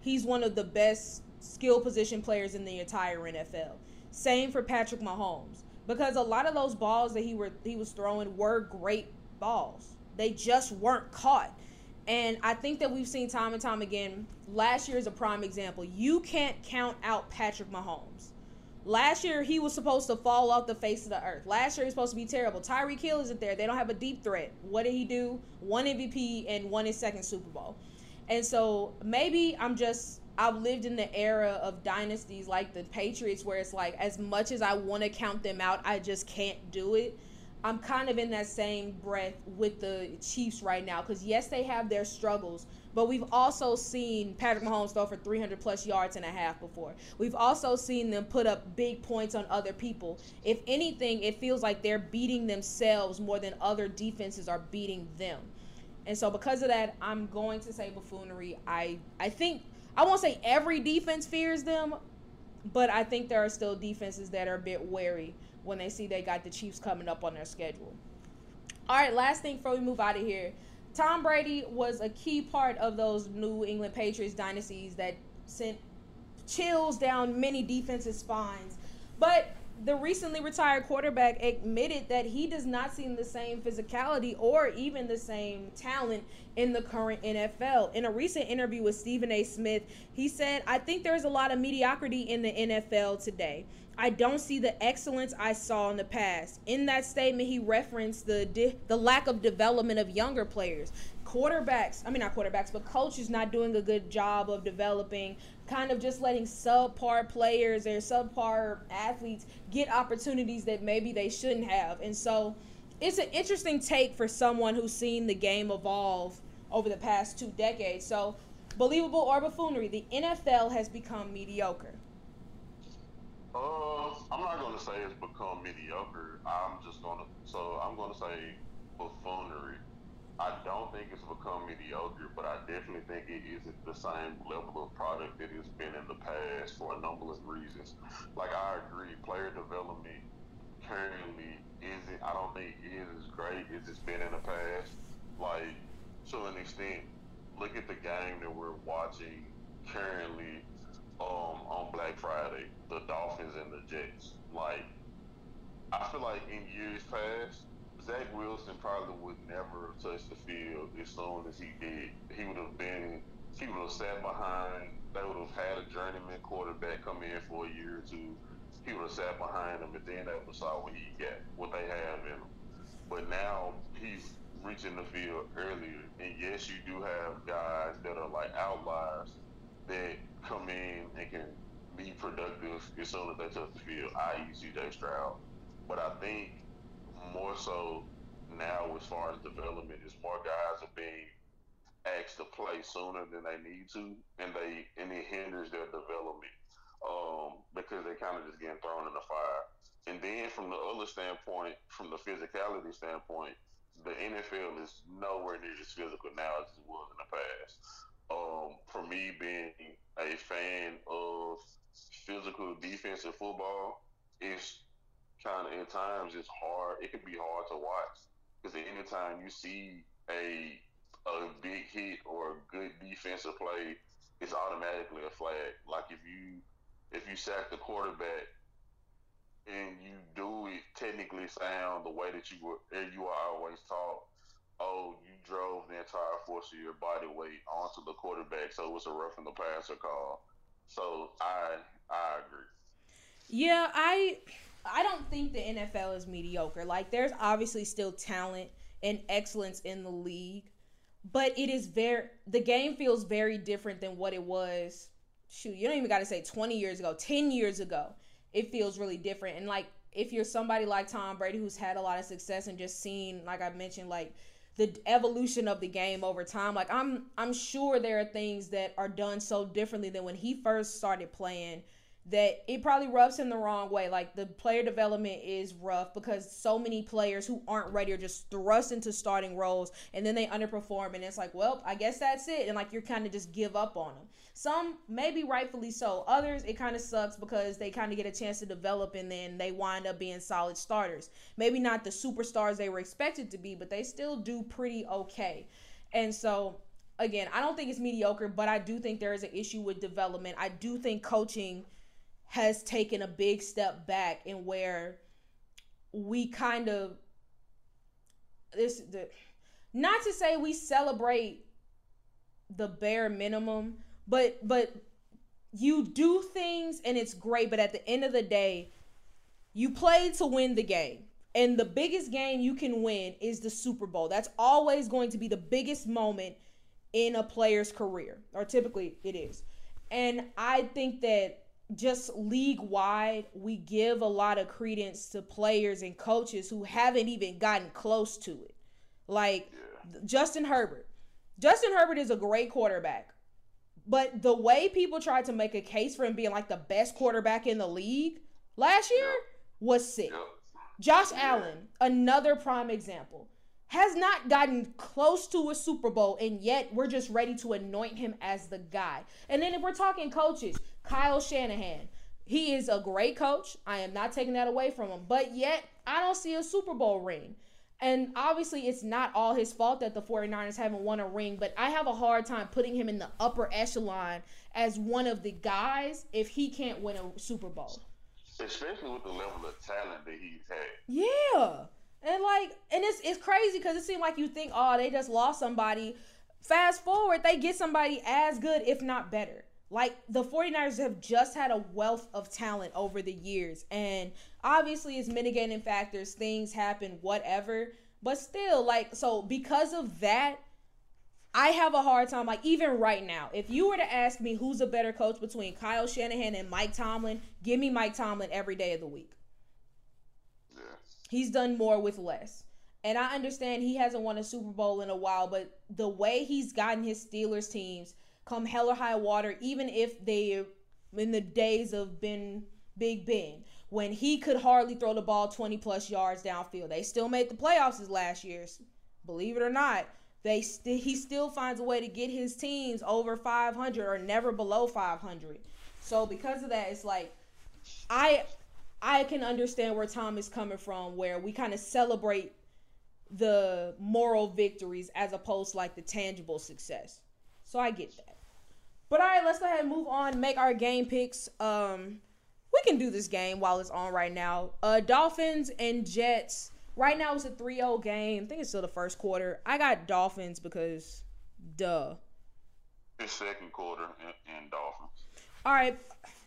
he's one of the best skill position players in the entire NFL. Same for Patrick Mahomes because a lot of those balls that he were he was throwing were great balls. They just weren't caught. And I think that we've seen time and time again. Last year is a prime example. You can't count out Patrick Mahomes. Last year he was supposed to fall off the face of the earth. Last year he's supposed to be terrible. Tyreek Hill isn't there. They don't have a deep threat. What did he do? One MVP and won his second Super Bowl. And so maybe I'm just I've lived in the era of dynasties like the Patriots where it's like as much as I want to count them out, I just can't do it I'm kind of in that same breath with the Chiefs right now because yes, they have their struggles, but we've also seen Patrick Mahomes throw for 300 plus yards and a half before. We've also seen them put up big points on other people. If anything, it feels like they're beating themselves more than other defenses are beating them. And so because of that, I'm going to say buffoonery. I I think I won't say every defense fears them, but I think there are still defenses that are a bit wary when they see they got the Chiefs coming up on their schedule. All right, last thing before we move out of here. Tom Brady was a key part of those New England Patriots dynasties that sent chills down many defensive spines. But the recently retired quarterback admitted that he does not see the same physicality or even the same talent in the current NFL. In a recent interview with Stephen A. Smith, he said, I think there's a lot of mediocrity in the NFL today. I don't see the excellence I saw in the past. In that statement, he referenced the di- the lack of development of younger players. Quarterbacks, I mean not quarterbacks, but coaches not doing a good job of developing, kind of just letting subpar players or subpar athletes get opportunities that maybe they shouldn't have. And so, it's an interesting take for someone who's seen the game evolve over the past two decades. So, believable or buffoonery, the NFL has become mediocre. Uh, I'm not going to say it's become mediocre. I'm just going to, so I'm going to say buffoonery. I don't think it's become mediocre, but I definitely think it isn't the same level of product that it's been in the past for a number of reasons. Like I agree, player development currently isn't. I don't think is as great as it's been in the past. Like to an extent, look at the game that we're watching currently um, on Black Friday, the Dolphins and the Jets. Like I feel like in years past Zach Wilson probably would never have touched the field as soon as he did. He would have been, he would have sat behind. They would have had a journeyman quarterback come in for a year or two. He would have sat behind him, and then they would have saw what he got, what they have in him. But now he's reaching the field earlier, and yes, you do have guys that are like outliers that come in and can be productive as soon as they touch the field, i.e., CJ Stroud. But I think more so now as far as development is more guys are being asked to play sooner than they need to, and they and it hinders their development um, because they kind of just getting thrown in the fire. And then from the other standpoint, from the physicality standpoint, the NFL is nowhere near as physical now as it was in the past. Um, for me, being a fan of physical defensive football, it's kind of at times it's hard. It can be hard to watch because anytime you see a a big hit or a good defensive play, it's automatically a flag. Like if you if you sack the quarterback and you do it technically sound the way that you were you are always taught. Oh, you drove the entire force of your body weight onto the quarterback, so it was a roughing the passer call. So I I agree. Yeah, I I don't think the NFL is mediocre. Like there's obviously still talent and excellence in the league, but it is very the game feels very different than what it was. Shoot, you don't even got to say 20 years ago, 10 years ago. It feels really different. And like if you're somebody like Tom Brady who's had a lot of success and just seen like I mentioned like the evolution of the game over time, like I'm I'm sure there are things that are done so differently than when he first started playing that it probably rubs him the wrong way. Like the player development is rough because so many players who aren't ready are just thrust into starting roles and then they underperform and it's like, well, I guess that's it. And like you're kind of just give up on them. Some maybe rightfully so. Others it kind of sucks because they kind of get a chance to develop and then they wind up being solid starters. Maybe not the superstars they were expected to be, but they still do pretty okay. And so again, I don't think it's mediocre, but I do think there is an issue with development. I do think coaching has taken a big step back in where we kind of this the not to say we celebrate the bare minimum but but you do things and it's great but at the end of the day you play to win the game. And the biggest game you can win is the Super Bowl. That's always going to be the biggest moment in a player's career or typically it is. And i think that just league wide, we give a lot of credence to players and coaches who haven't even gotten close to it. Like yeah. Justin Herbert. Justin Herbert is a great quarterback. But the way people tried to make a case for him being like the best quarterback in the league last year was sick. Josh Allen, another prime example, has not gotten close to a Super Bowl, and yet we're just ready to anoint him as the guy. And then if we're talking coaches, Kyle Shanahan. He is a great coach. I am not taking that away from him. But yet, I don't see a Super Bowl ring. And obviously, it's not all his fault that the 49ers haven't won a ring, but I have a hard time putting him in the upper echelon as one of the guys if he can't win a Super Bowl. Especially with the level of talent that he's had. Yeah. And like, and it's it's crazy because it seems like you think, oh, they just lost somebody. Fast forward, they get somebody as good, if not better. Like the 49ers have just had a wealth of talent over the years. And obviously, it's mitigating factors, things happen, whatever. But still, like, so because of that, I have a hard time. Like, even right now, if you were to ask me who's a better coach between Kyle Shanahan and Mike Tomlin, give me Mike Tomlin every day of the week. He's done more with less. And I understand he hasn't won a Super Bowl in a while, but the way he's gotten his Steelers teams come hell or high water, even if they in the days of Ben Big Ben, when he could hardly throw the ball 20 plus yards downfield. They still made the playoffs his last year, believe it or not. they st- he still finds a way to get his teams over 500 or never below 500. So because of that, it's like I I can understand where Tom is coming from, where we kind of celebrate the moral victories as opposed to like the tangible success. So I get that. But all right, let's go ahead and move on. Make our game picks. Um, we can do this game while it's on right now. Uh, Dolphins and Jets. Right now it's a 3-0 game. I think it's still the first quarter. I got Dolphins because, duh. It's second quarter and Dolphins. All right,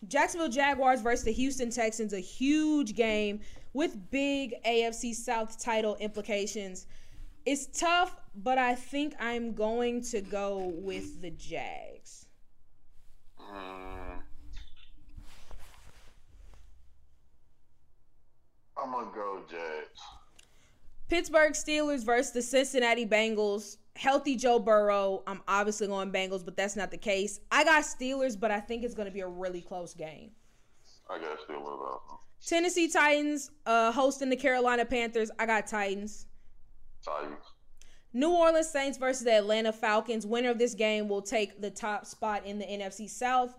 Jacksonville Jaguars versus the Houston Texans. A huge game with big AFC South title implications. It's tough, but I think I'm going to go with the Jags. Mm. I'm gonna go Jags. Pittsburgh Steelers versus the Cincinnati Bengals. Healthy Joe Burrow. I'm obviously going Bengals, but that's not the case. I got Steelers, but I think it's going to be a really close game. I got Steelers also. Tennessee Titans uh, hosting the Carolina Panthers. I got Titans. Titans. New Orleans Saints versus the Atlanta Falcons. Winner of this game will take the top spot in the NFC South.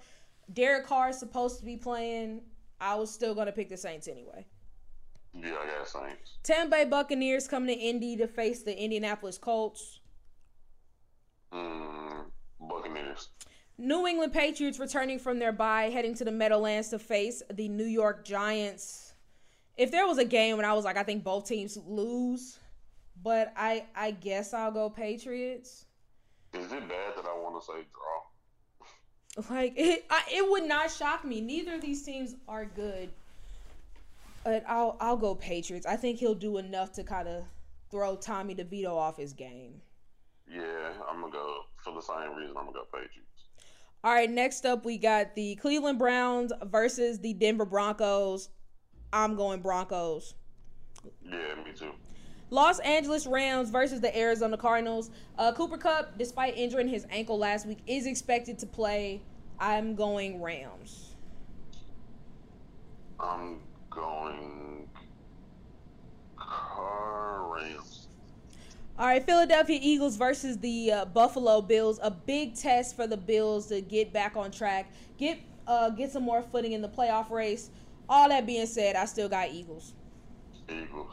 Derek Carr is supposed to be playing. I was still going to pick the Saints anyway. Yeah, I got Saints. Tampa Bay Buccaneers coming to Indy to face the Indianapolis Colts. Mm, Buccaneers. New England Patriots returning from their bye, heading to the Meadowlands to face the New York Giants. If there was a game when I was like, I think both teams lose, but I I guess I'll go Patriots. Is it bad that I want to say draw? Like it, I, it would not shock me. Neither of these teams are good, but I'll I'll go Patriots. I think he'll do enough to kind of throw Tommy DeVito off his game. Yeah, I'm gonna go for the same reason. I'm gonna go Patriots. All right, next up we got the Cleveland Browns versus the Denver Broncos. I'm going Broncos. Yeah, me too. Los Angeles Rams versus the Arizona Cardinals. Uh, Cooper Kupp, despite injuring his ankle last week, is expected to play. I'm going Rams. I'm going Car Rams. All right, Philadelphia Eagles versus the uh, Buffalo Bills. A big test for the Bills to get back on track, get uh, get some more footing in the playoff race. All that being said, I still got Eagles. Eagles.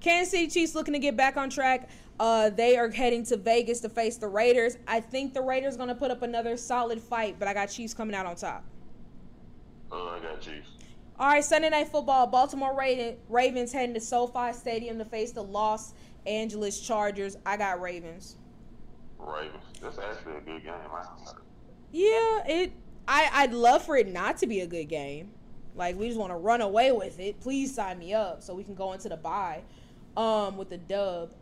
Kansas City Chiefs looking to get back on track. Uh, they are heading to Vegas to face the Raiders. I think the Raiders going to put up another solid fight, but I got Chiefs coming out on top. Uh, I got Chiefs. All right, Sunday Night Football. Baltimore Ravens heading to SoFi Stadium to face the Los Angeles Chargers. I got Ravens. Ravens. That's actually a good game. Yeah, it. I I'd love for it not to be a good game. Like we just want to run away with it. Please sign me up so we can go into the bye um, with the dub.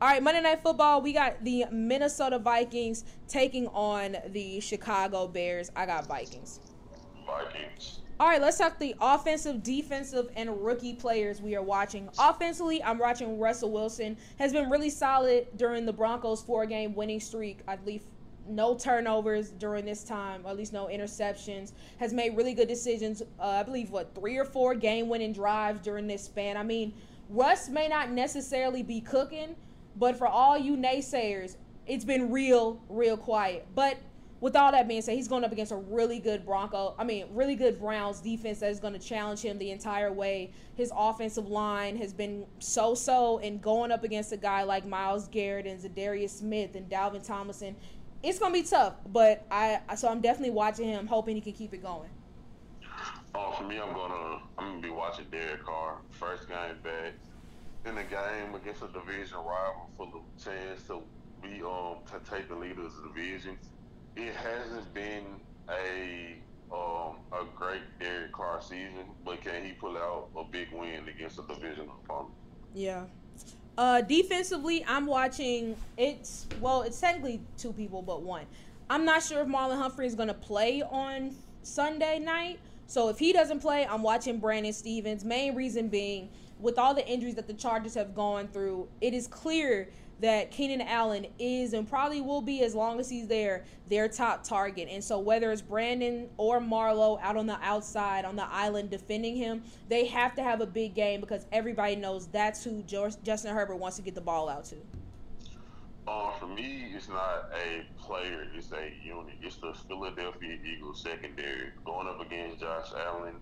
All right, Monday Night Football. We got the Minnesota Vikings taking on the Chicago Bears. I got Vikings. Vikings. All right, let's talk the offensive, defensive, and rookie players we are watching. Offensively, I'm watching Russell Wilson. Has been really solid during the Broncos' four-game winning streak. I believe no turnovers during this time, or at least no interceptions. Has made really good decisions. Uh, I believe what three or four game-winning drives during this span. I mean, Russ may not necessarily be cooking, but for all you naysayers, it's been real, real quiet. But with all that being said, he's going up against a really good Bronco. I mean, really good Browns defense that is going to challenge him the entire way. His offensive line has been so-so, and going up against a guy like Myles Garrett and Za'Darius Smith and Dalvin Tomlinson, it's going to be tough. But I, so I'm definitely watching him, hoping he can keep it going. Oh, for me, I'm gonna I'm gonna be watching Derek Carr first game back in the game against a division rival for the chance to be um to take the lead of the division. It hasn't been a um a great Derek Carr season, but can he pull out a big win against a division opponent? Yeah. Uh, defensively, I'm watching. It's well, it's technically two people, but one. I'm not sure if Marlon Humphrey is going to play on Sunday night. So if he doesn't play, I'm watching Brandon Stephens. Main reason being, with all the injuries that the Chargers have gone through, it is clear that Keenan Allen is and probably will be as long as he's there their top target. And so whether it's Brandon or Marlowe out on the outside on the island defending him, they have to have a big game because everybody knows that's who Justin Herbert wants to get the ball out to. Uh, for me, it's not a player; it's a unit. It's the Philadelphia Eagles secondary going up against Josh Allen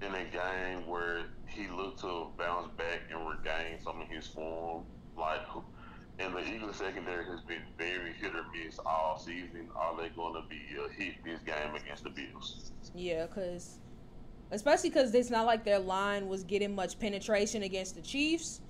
in a game where he looked to bounce back and regain some of his form. Like, and the Eagles secondary has been very hit or miss all season. Are they going to be a hit this game against the Bills? Yeah, because especially because it's not like their line was getting much penetration against the Chiefs.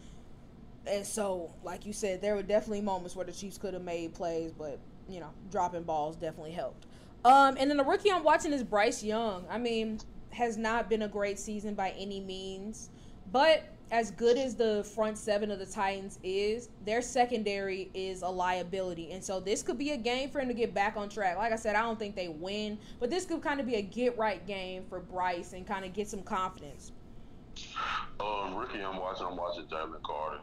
And so, like you said, there were definitely moments where the Chiefs could have made plays, but you know, dropping balls definitely helped. Um, and then the rookie I'm watching is Bryce Young. I mean, has not been a great season by any means, but as good as the front seven of the Titans is, their secondary is a liability. And so this could be a game for him to get back on track. Like I said, I don't think they win, but this could kind of be a get right game for Bryce and kind of get some confidence. Um, Ricky, I'm watching. I'm watching Jalen Carter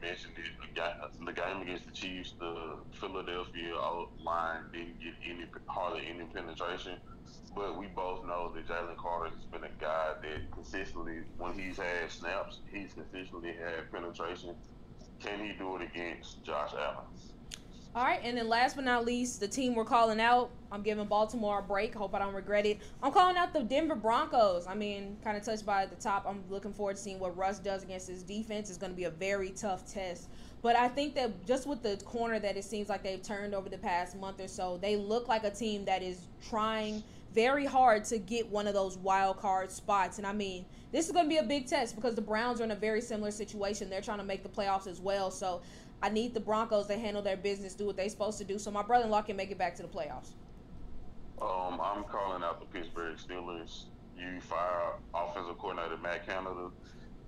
mentioned it. The game against the Chiefs, the Philadelphia line didn't get any hardly any penetration. But we both know that Jalen Carter has been a guy that consistently, when he's had snaps, he's consistently had penetration. Can he do it against Josh Allen? All right, and then last but not least, the team we're calling out. I'm giving Baltimore a break. Hope I don't regret it. I'm calling out the Denver Broncos. I mean, kind of touched by the top. I'm looking forward to seeing what Russ does against his defense. It's going to be a very tough test. But I think that just with the corner that it seems like they've turned over the past month or so, they look like a team that is trying very hard to get one of those wild card spots. And I mean, this is going to be a big test because the Browns are in a very similar situation. They're trying to make the playoffs as well. So I need the Broncos to handle their business, do what they're supposed to do, so my brother-in-law can make it back to the playoffs. Um, I'm calling out the Pittsburgh Steelers. You fire offensive coordinator Matt Canada.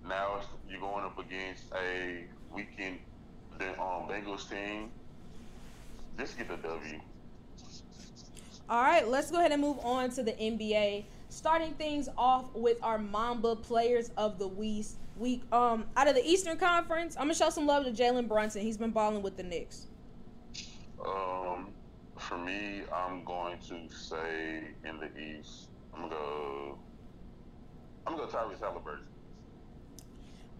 Now you're going up against a weekend um, Bengals team. Just get the W. All right, let's go ahead and move on to the NBA. Starting things off with our Mamba players of the week week. Um, out of the Eastern Conference, I'm gonna show some love to Jalen Brunson. He's been balling with the Knicks. Um, for me, I'm going to say in the East, I'm gonna go. I'm gonna go Tyrese Halliburton.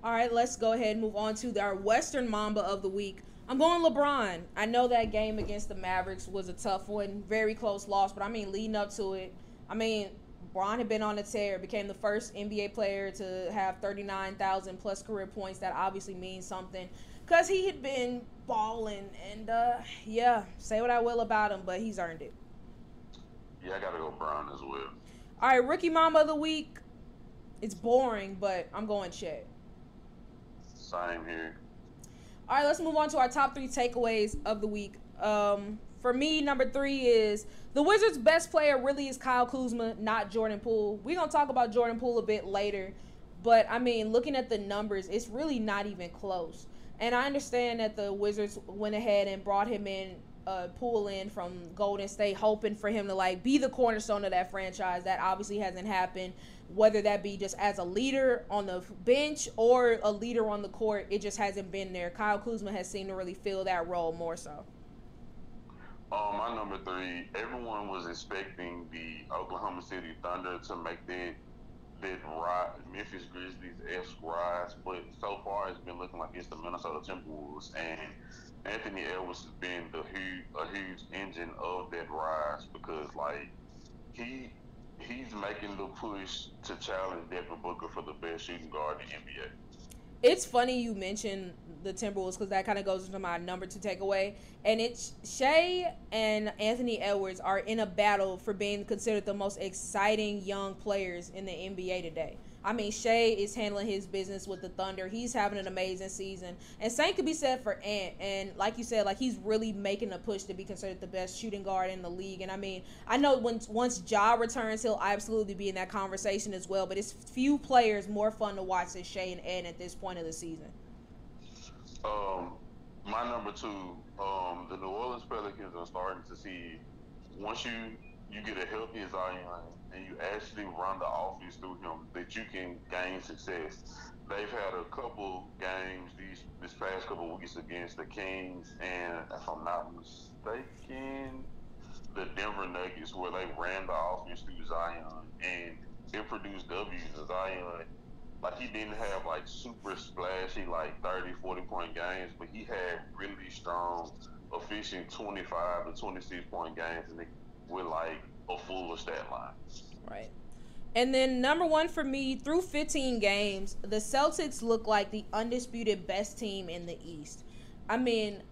All right, let's go ahead and move on to our Western Mamba of the week. I'm going LeBron. I know that game against the Mavericks was a tough one, very close loss, but I mean, leading up to it, I mean, Bron had been on a tear, became the first NBA player to have 39,000 plus career points. That obviously means something because he had been balling. And uh, yeah, say what I will about him, but he's earned it. Yeah, I got to go Bron as well. All right, Rookie Mamba of the Week. It's boring, but I'm going Chet. Same here. All right, let's move on to our top three takeaways of the week. Um, for me, number three is the Wizards' best player really is Kyle Kuzma, not Jordan Poole. We're going to talk about Jordan Poole a bit later. But, I mean, looking at the numbers, it's really not even close. And I understand that the Wizards went ahead and brought him in, uh, Poole in from Golden State, hoping for him to, like, be the cornerstone of that franchise. That obviously hasn't happened. Whether that be just as a leader on the bench or a leader on the court, it just hasn't been there. Kyle Kuzma has seemed to really fill that role more so. Um, my number three, everyone was expecting the Oklahoma City Thunder to make that that rise, Memphis Grizzlies esque rise, but so far it's been looking like it's the Minnesota Timberwolves, and Anthony Edwards has been the huge a huge engine of that rise because like he he's making the push to challenge Devin Booker for the best shooting guard in the NBA. It's funny you mentioned the Timberwolves because that kind of goes into my number two takeaway. And it's Shai and Anthony Edwards are in a battle for being considered the most exciting young players in the NBA today. I mean, Shai is handling his business with the Thunder. He's having an amazing season. And same could be said for Ant. And like you said, like he's really making a push to be considered the best shooting guard in the league. And I mean, I know when once Ja returns, he'll absolutely be in that conversation as well. But it's few players more fun to watch than Shai and Ant at this point of the season. Um, my number two, um, the New Orleans Pelicans are starting to see once you you get a healthy Zion and you actually run the offense through him, that you can gain success. They've had a couple games these this past couple weeks against the Kings and if I'm not mistaken, the Denver Nuggets where they ran the offense through Zion and it produced W's. Zion like he didn't have like super splashy like 30 40 point games but he had really strong efficient 25 to 26 point games and with like a full stat line. Right. And then number one for me, through 15 games, the Celtics look like the undisputed best team in the East. I mean,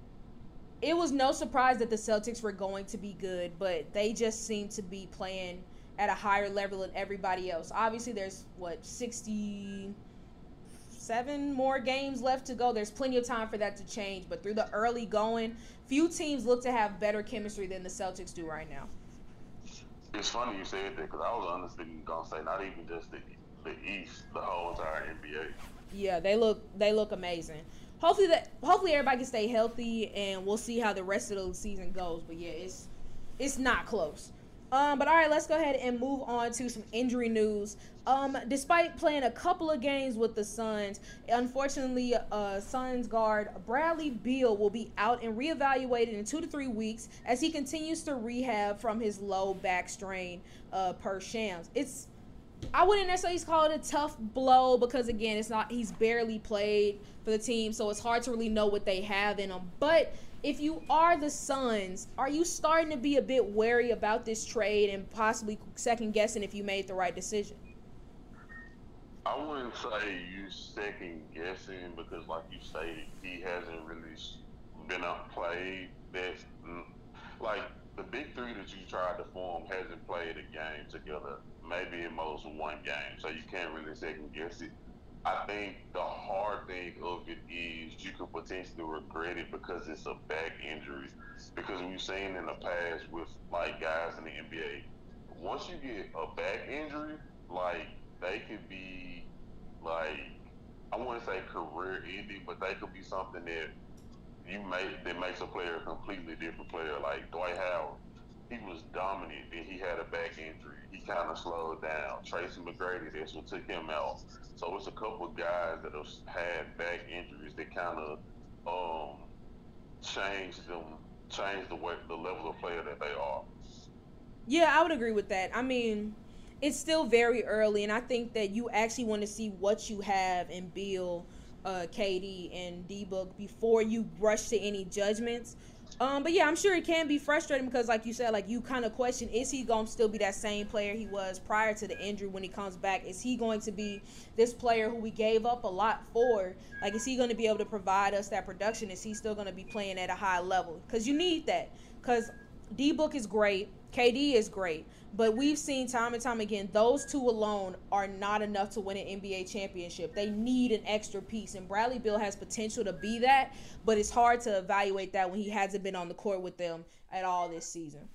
it was no surprise that the Celtics were going to be good, but they just seem to be playing at a higher level than everybody else. Obviously, there's what 67 more games left to go. There's plenty of time for that to change, but through the early going, few teams look to have better chemistry than the Celtics do right now. It's funny you said that because I was honestly gonna say not even just the the East, the whole entire NBA. Yeah, they look they look amazing. Hopefully that hopefully everybody can stay healthy and we'll see how the rest of the season goes. But yeah, it's it's not close. Um, but all right, let's go ahead and move on to some injury news. Um, despite playing a couple of games with the Suns, unfortunately, uh, Suns guard Bradley Beal will be out and reevaluated in two to three weeks as he continues to rehab from his low back strain uh, per Shams. It's I wouldn't necessarily call it a tough blow because again, it's not he's barely played for the team, so it's hard to really know what they have in him. But if you are the Suns, are you starting to be a bit wary about this trade and possibly second guessing if you made the right decision? I wouldn't say you second guessing because, like you say, he hasn't really been outplayed. That's mm, like the big three that you tried to form hasn't played a game together. Maybe at most one game, so you can't really second guess it. I think the hard thing of it is you could potentially regret it because it's a back injury. Because we've seen in the past with like guys in the NBA, once you get a back injury, like they could be like I wouldn't say career ending, but they could be something that you make that makes a player a completely different player. Like Dwight Howard, he was dominant, then he had a back injury. He kind of slowed down. Tracy McGrady, that's what took him out. So it's a couple of guys that have had back injuries that kind of um, changed them, changed the way, the level of player that they are. Yeah, I would agree with that. I mean, it's still very early, and I think that you actually want to see what you have in Beal, uh, KD, and D Book before you rush to any judgments. Um, but yeah, I'm sure it can be frustrating because, like you said, like you kind of question: Is he going to still be that same player he was prior to the injury when he comes back? Is he going to be this player who we gave up a lot for? Like, is he going to be able to provide us that production? Is he still going to be playing at a high level? Because you need that. Because D Book is great, KD is great, but we've seen time and time again, those two alone are not enough to win an NBA championship. They need an extra piece, and Bradley Beal has potential to be that, but it's hard to evaluate that when he hasn't been on the court with them at all this season.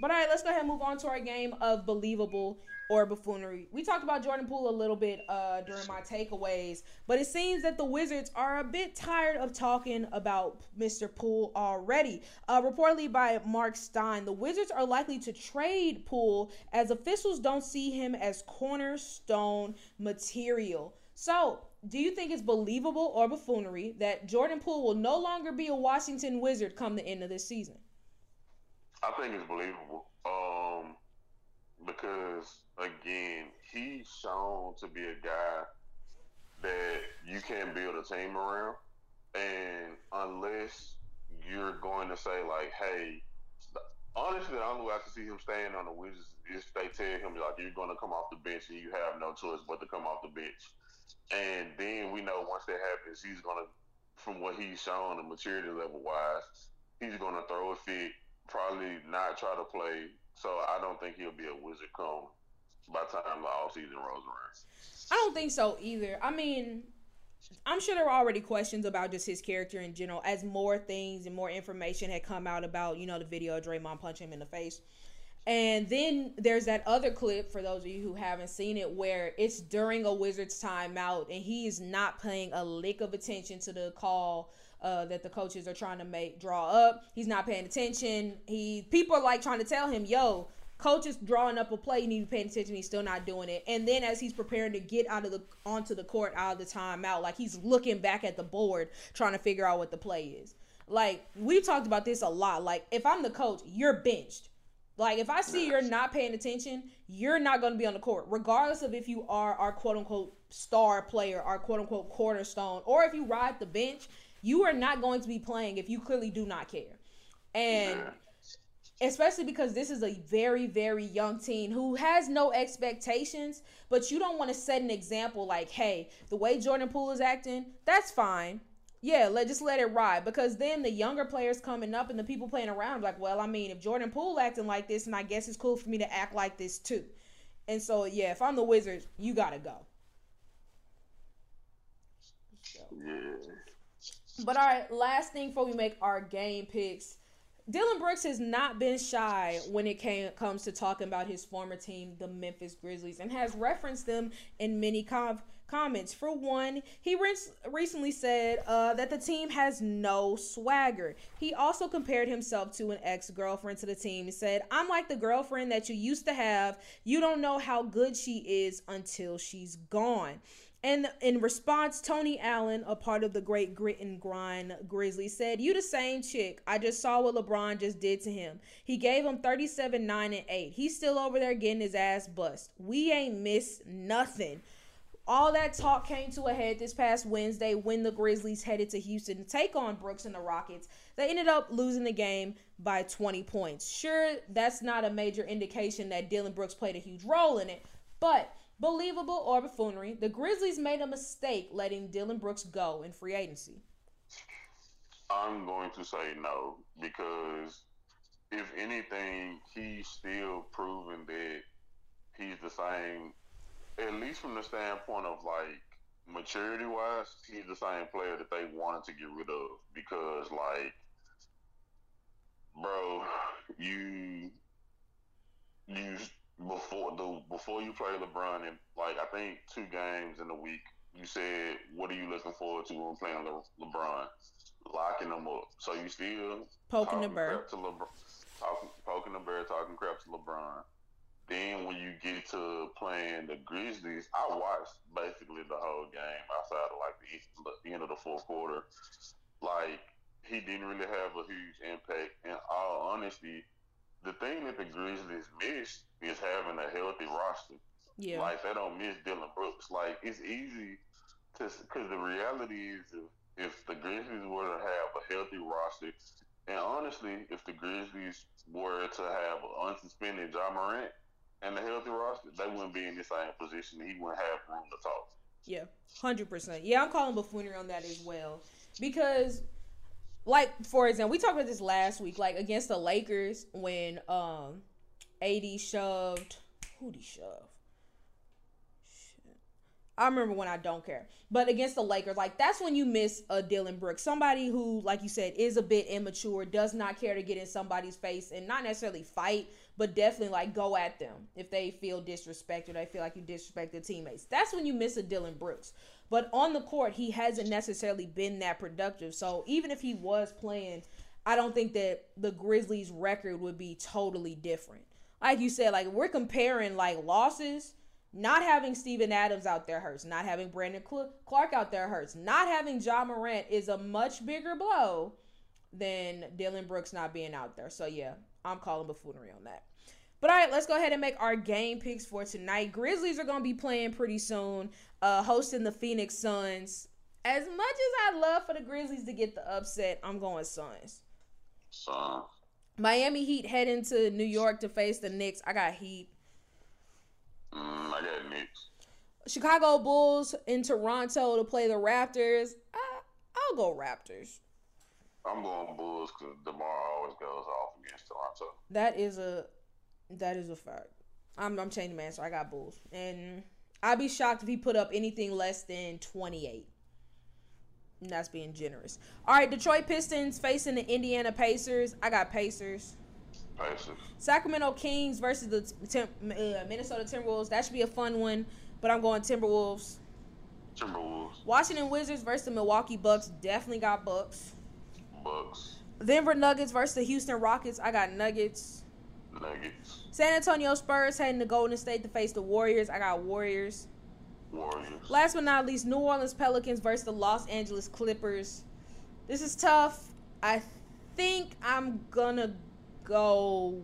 But all right, let's go ahead and move on to our game of believable or buffoonery. We talked about Jordan Poole a little bit uh, during my takeaways, but it seems that the Wizards are a bit tired of talking about Mr. Poole already. Uh, reportedly by Marc Stein, the Wizards are likely to trade Poole as officials don't see him as cornerstone material. So, do you think it's believable or buffoonery that Jordan Poole will no longer be a Washington Wizard come the end of this season? I think it's believable. Um, because again, he's shown to be a guy that you can build a team around, and unless you're going to say like, hey, honestly, the only way I can see him staying on the Wizards is they tell him like you're going to come off the bench and you have no choice but to come off the bench, and then we know once that happens, he's going to, from what he's shown, the maturity level wise, he's going to throw a fit, probably not try to play so I don't think he'll be a wizard come by the time the all season rolls around. I don't think so either. I mean, I'm sure there were already questions about just his character in general as more things and more information had come out about, you know, the video of Draymond punching him in the face. And then there's that other clip for those of you who haven't seen it where it's during a Wizards timeout and he is not paying a lick of attention to the call uh, that the coaches are trying to make draw up. He's not paying attention. He people are like trying to tell him, "Yo, coach is drawing up a play. You need to pay attention. He's still not doing it." And then as he's preparing to get out of the onto the court out of the timeout, like he's looking back at the board trying to figure out what the play is. Like we've talked about this a lot. Like if I'm the coach, you're benched. Like if I see you're not paying attention, you're not going to be on the court, regardless of if you are our quote unquote star player, our quote unquote cornerstone, or if you ride the bench You are not going to be playing if you clearly do not care. And yeah. especially because this is a very, very young teen who has no expectations, but you don't want to set an example like, hey, the way Jordan Poole is acting, that's fine yeah, let just let it ride because then the younger players coming up and the people playing around like, well, I mean, if Jordan Poole acting like this, and I guess it's cool for me to act like this too. And so, yeah, if I'm the Wizards, you gotta go. Yeah. But all right, last thing before we make our game picks. Dillon Brooks has not been shy when it came, comes to talking about his former team, the Memphis Grizzlies, and has referenced them in many com- comments. For one, he re- recently said uh, that the team has no swagger. He also compared himself to an ex girlfriend to the team. He said, I'm like the girlfriend that you used to have. You don't know how good she is until she's gone. And in response, Tony Allen, a part of the great grit and grind Grizzly, said, You the same chick. I just saw what LeBron just did to him. He gave him 37, 9, and 8. He's still over there getting his ass bust. We ain't missed nothing. All that talk came to a head this past Wednesday when the Grizzlies headed to Houston to take on Brooks and the Rockets. They ended up losing the game by 20 points. Sure, that's not a major indication that Dillon Brooks played a huge role in it, but Believable or buffoonery, the Grizzlies made a mistake letting Dillon Brooks go in free agency. I'm going to say no because if anything, he's still proven that he's the same, at least from the standpoint of like maturity wise, he's the same player that they wanted to get rid of because like, bro, you you before the before you play LeBron in like I think two games in a week, you said what are you looking forward to when playing Le- LeBron? Locking them up. So you still poking the bear to LeBron, talking poking the bear, talking crap to LeBron. Then when you get to playing the Grizzlies, I watched basically the whole game outside of like the, the end of the fourth quarter. Like he didn't really have a huge impact. In all honesty, the thing that the Grizzlies missed is having a healthy roster. Yeah. Like they don't miss Dillon Brooks. Like it's easy to because the reality is if, if the Grizzlies were to have a healthy roster, and honestly, if the Grizzlies were to have an unsuspended Ja Morant and a healthy roster, they wouldn't be in the same position. He wouldn't have room to talk. Yeah, hundred percent. Yeah, I'm calling buffoonery on that as well because like for example, we talked about this last week, like against the Lakers when um AD shoved who did he shove? Shit. I remember when I don't care. But against the Lakers, like that's when you miss a Dillon Brooks. Somebody who, like you said, is a bit immature, does not care to get in somebody's face and not necessarily fight, but definitely like go at them if they feel disrespected, they feel like you disrespect their teammates. That's when you miss a Dillon Brooks. But on the court, he hasn't necessarily been that productive. So even if he was playing, I don't think that the Grizzlies' record would be totally different. Like you said, like we're comparing like losses. Not having Steven Adams out there hurts. Not having Brandon Clarke out there hurts. Not having Ja Morant is a much bigger blow than Dillon Brooks not being out there. So yeah, I'm calling buffoonery on that. But all right, let's go ahead and make our game picks for tonight. Grizzlies are going to be playing pretty soon, uh, hosting the Phoenix Suns. As much as I love for the Grizzlies to get the upset, I'm going Suns. Suns. Miami Heat heading to New York to face the Knicks. I got Heat. Mm, I got Knicks. Chicago Bulls in Toronto to play the Raptors. I, I'll go Raptors. I'm going Bulls because DeMar always goes off against Toronto. That is a that is a fact. I'm I'm changing my answer. I got Bulls, and I'd be shocked if he put up anything less than 28. And that's being generous. All right, Detroit Pistons facing the Indiana Pacers. I got Pacers. Pacers. Sacramento Kings versus the Tim, uh, Minnesota Timberwolves. That should be a fun one, but I'm going Timberwolves. Timberwolves. Washington Wizards versus the Milwaukee Bucks. Definitely got Bucks. Bucks. Denver Nuggets versus the Houston Rockets. I got Nuggets. Nuggets. San Antonio Spurs heading to Golden State to face the Warriors. I got Warriors. Warriors. Last but not least, New Orleans Pelicans versus the Los Angeles Clippers. This is tough. I think I'm gonna go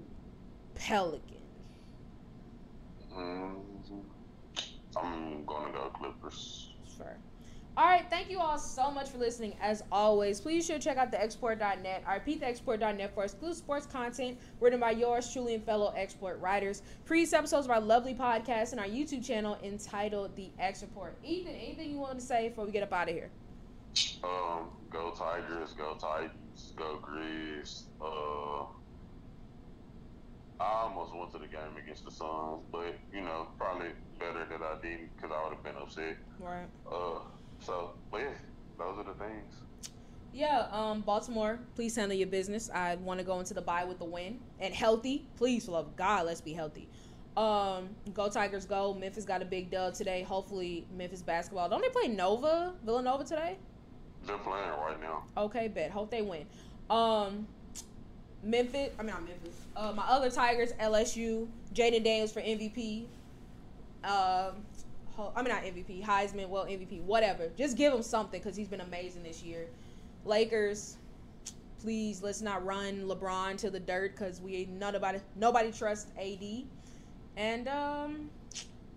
Pelicans. Mm-hmm. I'm gonna go Clippers. All right, thank you all so much for listening. As always, please sure check out the xreport.net. I repeat, the xreport.net for exclusive sports content written by yours truly and fellow X Report writers. Previous episodes of our lovely podcast and our YouTube channel entitled The X Report. Ethan, anything you want to say before we get up out of here? Um, go Tigers, go Titans, go Grizz. Uh, I almost went to the game against the Suns, but you know, probably better that I didn't because I would have been upset. Right. Uh, so, but yeah, those are the things. Yeah, um, Baltimore, please handle your business. I want to go into the bye with the win and healthy. Please, for love of God, let's be healthy. Um, go Tigers, go. Memphis got a big dub today. Hopefully, Memphis basketball. Don't they play Nova, Villanova today? They're playing right now. Okay, bet. Hope they win. Um, Memphis. I mean, not Memphis. Uh, my other Tigers, LSU. Jayden Daniels for MVP. Um, ho- I mean, not MVP. Heisman. Well, MVP. Whatever. Just give him something because he's been amazing this year. Lakers. Please let's not run LeBron to the dirt because we ain't nobody nobody trusts AD. And um,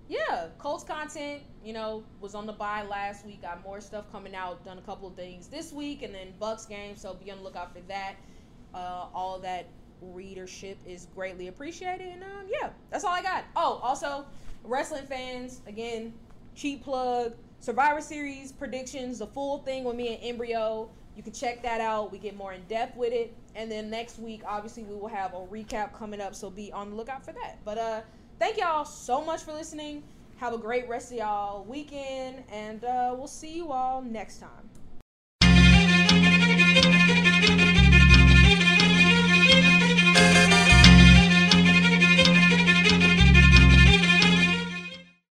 yeah, Colts content, you know, was on the bye last week. Got more stuff coming out. Done a couple of things this week, and then Bucks game. So be on the lookout for that. Uh, all that readership is greatly appreciated. And um, yeah, that's all I got. Oh, also, wrestling fans, again, cheap plug. Survivor Series predictions, the full thing with me and Embryo. You can check that out. We get more in depth with it. And then next week, obviously, we will have a recap coming up. So be on the lookout for that. But uh, thank y'all so much for listening. Have a great rest of y'all weekend. And uh, we'll see you all next time.